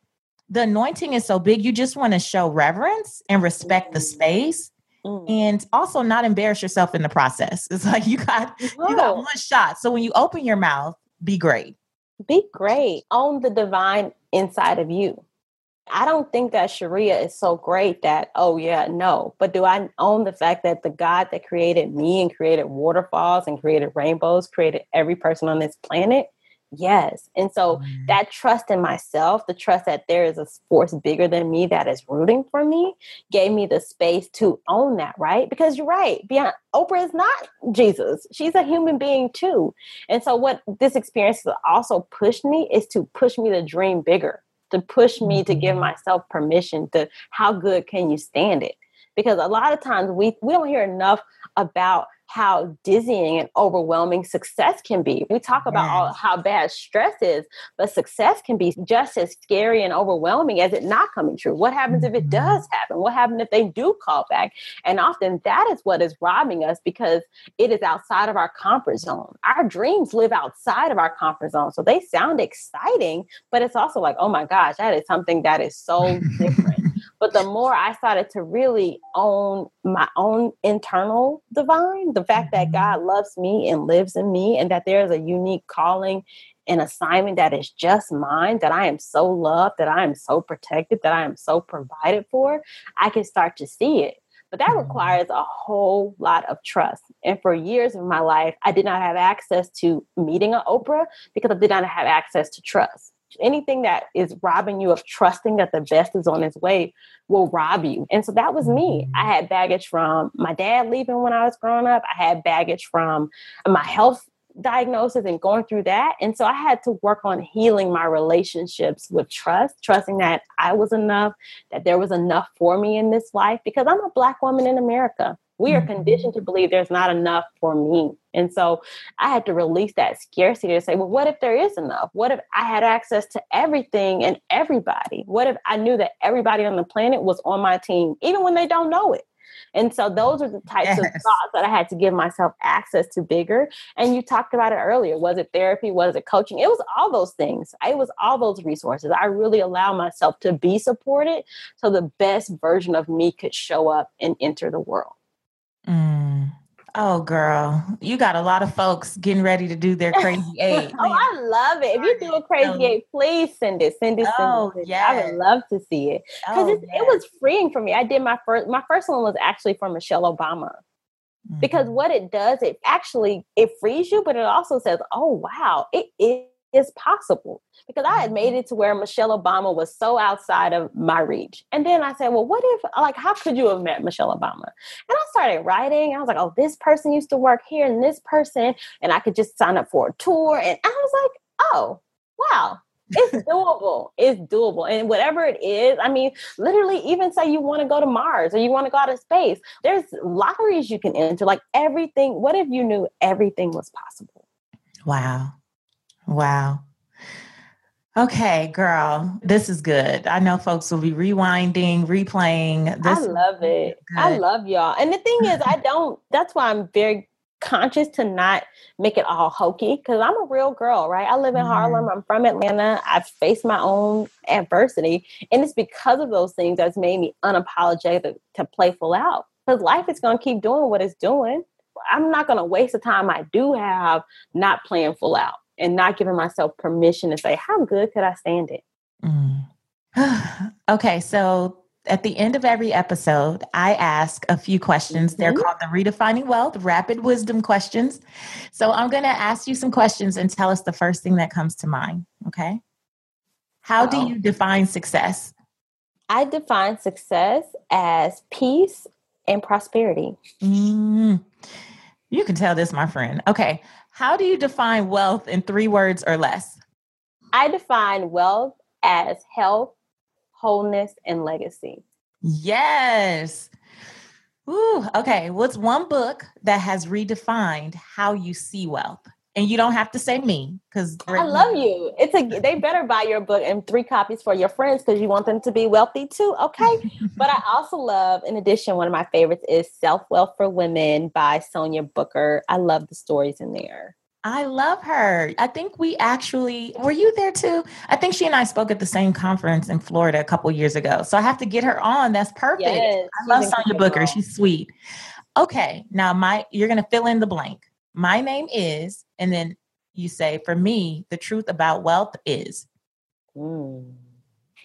the anointing is so big. You just want to show reverence and respect mm-hmm. the space. Mm. And also not embarrass yourself in the process. <laughs> It's like you got you got one shot. So when you open your mouth, be great. Be great. Own the divine inside of you. I don't think that Charreah is so great that, oh, yeah, no. But do I own the fact that the God that created me and created waterfalls and created rainbows, created every person on this planet? Yes. And so mm-hmm. that trust in myself, the trust that there is a force bigger than me that is rooting for me, gave me the space to own that, right? Because you're right. Beyond Oprah is not Jesus. She's a human being too. And so what this experience has also pushed me is to push me to dream bigger, to push me to give mm-hmm. myself permission to how good can you stand it? Because a lot of times we we don't hear enough about how dizzying and overwhelming success can be. We talk about all, how bad stress is, but success can be just as scary and overwhelming as it not coming true. What happens if it mm-hmm. does happen? What happens if they do call back? And often that is what is robbing us because it is outside of our comfort zone. Our dreams live outside of our comfort zone. So they sound exciting, but it's also like, oh my gosh, that is something that is so <laughs> different. But the more I started to really own my own internal divine, the fact that mm-hmm. God loves me and lives in me, and that there's a unique calling and assignment that is just mine, that I am so loved, that I am so protected, that I am so provided for, I can start to see it. But that mm-hmm. requires a whole lot of trust. And for years of my life, I did not have access to meeting an Oprah because I did not have access to trust anything that is robbing you of trusting that the best is on its way will rob you. And so that was me. Mm-hmm. I had baggage from my dad leaving when I was growing up. I had baggage from my health diagnosis and going through that. And so I had to work on healing my relationships with trust, trusting that I was enough, that there was enough for me in this life because I'm a Black woman in America. We are conditioned to mm-hmm. believe there's not enough for me. And so I had to release that scarcity to say, well, what if there is enough? What if I had access to everything and everybody? What if I knew that everybody on the planet was on my team, even when they don't know it? And so those are the types yes. of thoughts that I had to give myself access to bigger. And you talked about it earlier. Was it therapy? Was it coaching? It was all those things. It was all those resources. I really allow myself to be supported so the best version of me could show up and enter the world. Mm. Oh, girl, you got a lot of folks getting ready to do their crazy <laughs> eight. oh, I love it. If you do a crazy eight, please send it. Send it. Oh, yeah. I would love to see it because oh, it, was freeing for me. I did my first. My first one was actually for Michelle Obama. Mm-hmm. Because what it does, it actually it frees you, but it also says, "Oh wow, it is is possible because I had made mm-hmm. it to where Michelle Obama was so outside of my reach. And then I said, well, what if, like, how could you have met Michelle Obama? And I started writing. I was like, oh, this person used to work here and this person, and I could just sign up for a tour. And I was like, oh, wow. It's <laughs> doable. It's doable. And whatever it is, I mean, literally, even say you want to go to Mars or you want to go out of space, there's lotteries you can enter. Like everything. What if you knew everything was possible? Wow. Wow. Okay, girl, this is good. I know folks will be rewinding, replaying. This I love it. I love y'all. And the thing is, I <laughs> don't, that's why I'm very conscious to not make it all hokey because I'm a real girl, right? I live in mm-hmm. Harlem. I'm from Atlanta. I've faced my own adversity. And it's because of those things that's made me unapologetic to play full out because life is going to keep doing what it's doing. I'm not going to waste the time I do have not playing full out and not giving myself permission to say, how good could I stand it? Mm. <sighs> okay, so at the end of every episode, I ask a few questions. Mm-hmm. They're called the Redefining Wealth Rapid Wisdom Questions. So I'm going to ask you some questions and tell us the first thing that comes to mind. Okay. How oh. do you define success? I define success as peace and prosperity. Mm. You can tell this, my friend. Okay. How do you define wealth in three words or less? I define wealth as health, wholeness, and legacy. Yes. Ooh, okay. What's one book that has redefined how you see wealth? And you don't have to say me because I love you. It's a they better buy your book and three copies for your friends because you want them to be wealthy too. Okay. <laughs> but I also love, in addition, one of my favorites is Self Wealth for Women by Sonia Booker. I love the stories in there. I love her. I think we actually were you there too? I think she and I spoke at the same conference in Florida a couple years ago. So I have to get her on. That's perfect. Yes, I love Sonia Booker. She's sweet. Okay, now my you're gonna fill in the blank. My name is, and then you say, for me, the truth about wealth is. Mm.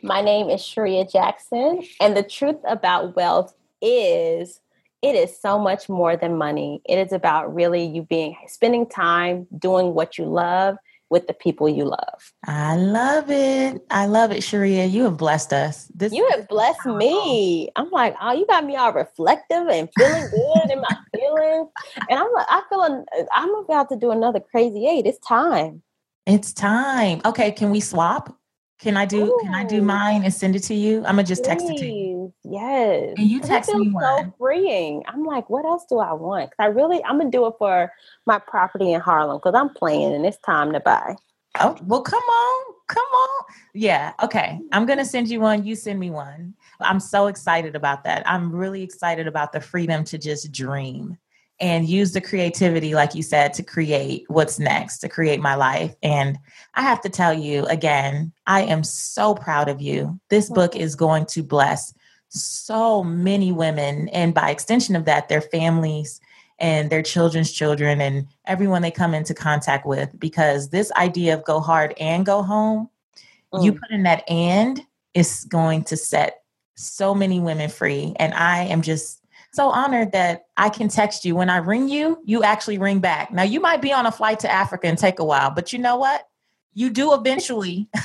My name is Charreah Jackson, and the truth about wealth is it is so much more than money. It is about really you being spending time doing what you love, with the people you love. I love it. I love it, Charreah. You have blessed us. This you have blessed me. I'm like, oh, you got me all reflective and feeling good in my feelings. And I'm like, I feel I'm about to do another crazy eight. It's time. It's time. Okay, can we swap? Can I do Ooh. can I do mine and send it to you? I'm gonna just Please. text it to you. Yes. And you text me one. So freeing. I'm like, what else do I want? Cause I really I'm gonna do it for my property in Harlem because I'm playing and it's time to buy. Oh well, come on, come on. Yeah, okay. I'm gonna send you one. You send me one. I'm so excited about that. I'm really excited about the freedom to just dream and use the creativity, like you said, to create what's next, to create my life. And I have to tell you again, I am so proud of you. This book is going to bless so many women, and by extension of that, their families and their children's children and everyone they come into contact with. Because this idea of go hard and go home, mm. you put in that and is going to set so many women free. And I am just so honored that I can text you. When I ring you, you actually ring back. Now, you might be on a flight to Africa and take a while, but you know what? You do eventually. <laughs>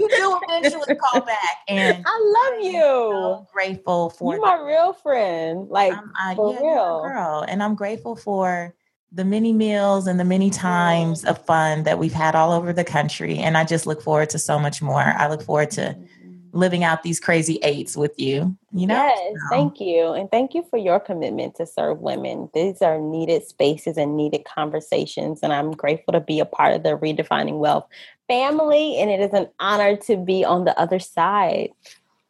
you do eventually call back, and I love you. So grateful for you, my real friend. Like I, for yeah, real, girl. And I'm grateful for the many meals and the many times of fun that we've had all over the country. And I just look forward to so much more. I look forward to mm-hmm. living out these crazy eights with you. You know? Yes, so. thank you. And thank you for your commitment to serve women. These are needed spaces and needed conversations. And I'm grateful to be a part of the Redefining Wealth family. And it is an honor to be on the other side.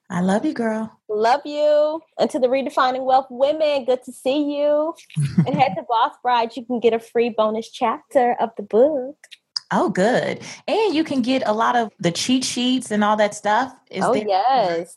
I love you, girl. Love you. And to the Redefining Wealth women, good to see you. <laughs> and head to Boss Bride. You can get a free bonus chapter of the book. Oh, good. And you can get a lot of the cheat sheets and all that stuff. Is oh, there- yes.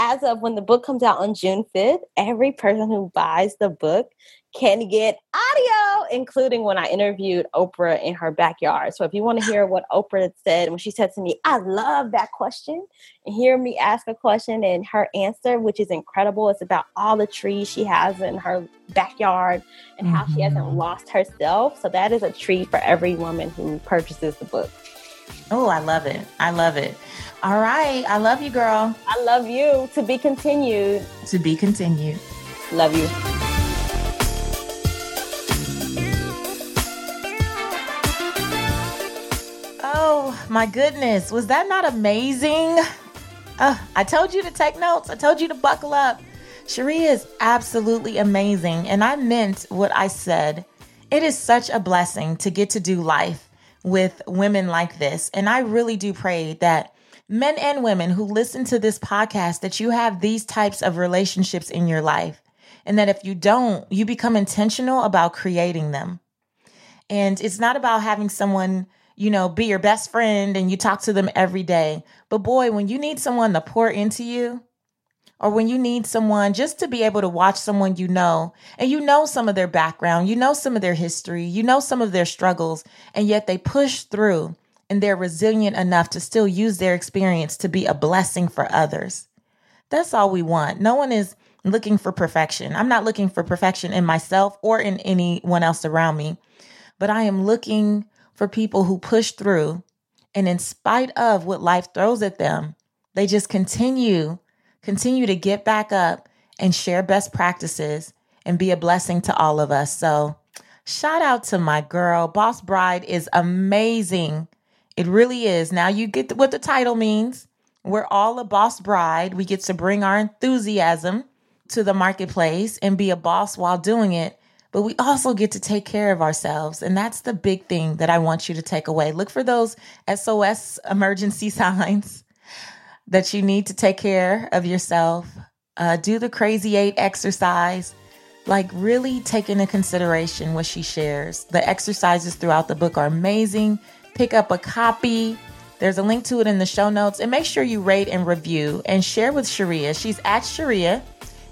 As of when the book comes out on June 5th, every person who buys the book can get audio, including when I interviewed Oprah in her backyard. So if you want to hear what Oprah said when she said to me, I love that question, and hear me ask a question and her answer, which is incredible. It's about all the trees she has in her backyard and mm-hmm. how she hasn't mm-hmm. lost herself. So that is a treat for every woman who purchases the book. Oh, I love it. I love it. All right. I love you, girl. I love you. To be continued. To be continued. Love you. Oh my goodness, was that not amazing? Uh, I told you to take notes. I told you to buckle up. Charreah is absolutely amazing, and I meant what I said. It is such a blessing to get to do life with women like this, and I really do pray that men and women who listen to this podcast that you have these types of relationships in your life, and that if you don't, you become intentional about creating them. And it's not about having someone you know, be your best friend and you talk to them every day. But boy, when you need someone to pour into you, or when you need someone just to be able to watch someone you know, and you know some of their background, you know some of their history, you know some of their struggles, and yet they push through and they're resilient enough to still use their experience to be a blessing for others. That's all we want. No one is looking for perfection. I'm not looking for perfection in myself or in anyone else around me, but I am looking for people who push through and in spite of what life throws at them, they just continue, continue to get back up and share best practices and be a blessing to all of us. So, shout out to my girl. Boss Bride is amazing. It really is. Now you get what the title means. We're all a boss bride. We get to bring our enthusiasm to the marketplace and be a boss while doing it but we also get to take care of ourselves. And that's the big thing that I want you to take away. Look for those SOS emergency <laughs> signs that you need to take care of yourself. Uh, do the crazy eight exercise. Like, really take into consideration what she shares. The exercises throughout the book are amazing. Pick up a copy. There's a link to it in the show notes. And make sure you rate and review and share with Charreah. She's at Charreah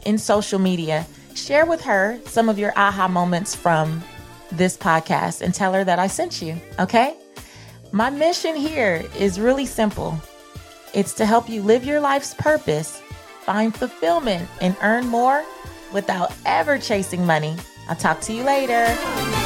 in social media share with her some of your aha moments from this podcast and tell her that I sent you, okay? My mission here is really simple it's to help you live your life's purpose, find fulfillment, and earn more without ever chasing money. I'll talk to you later.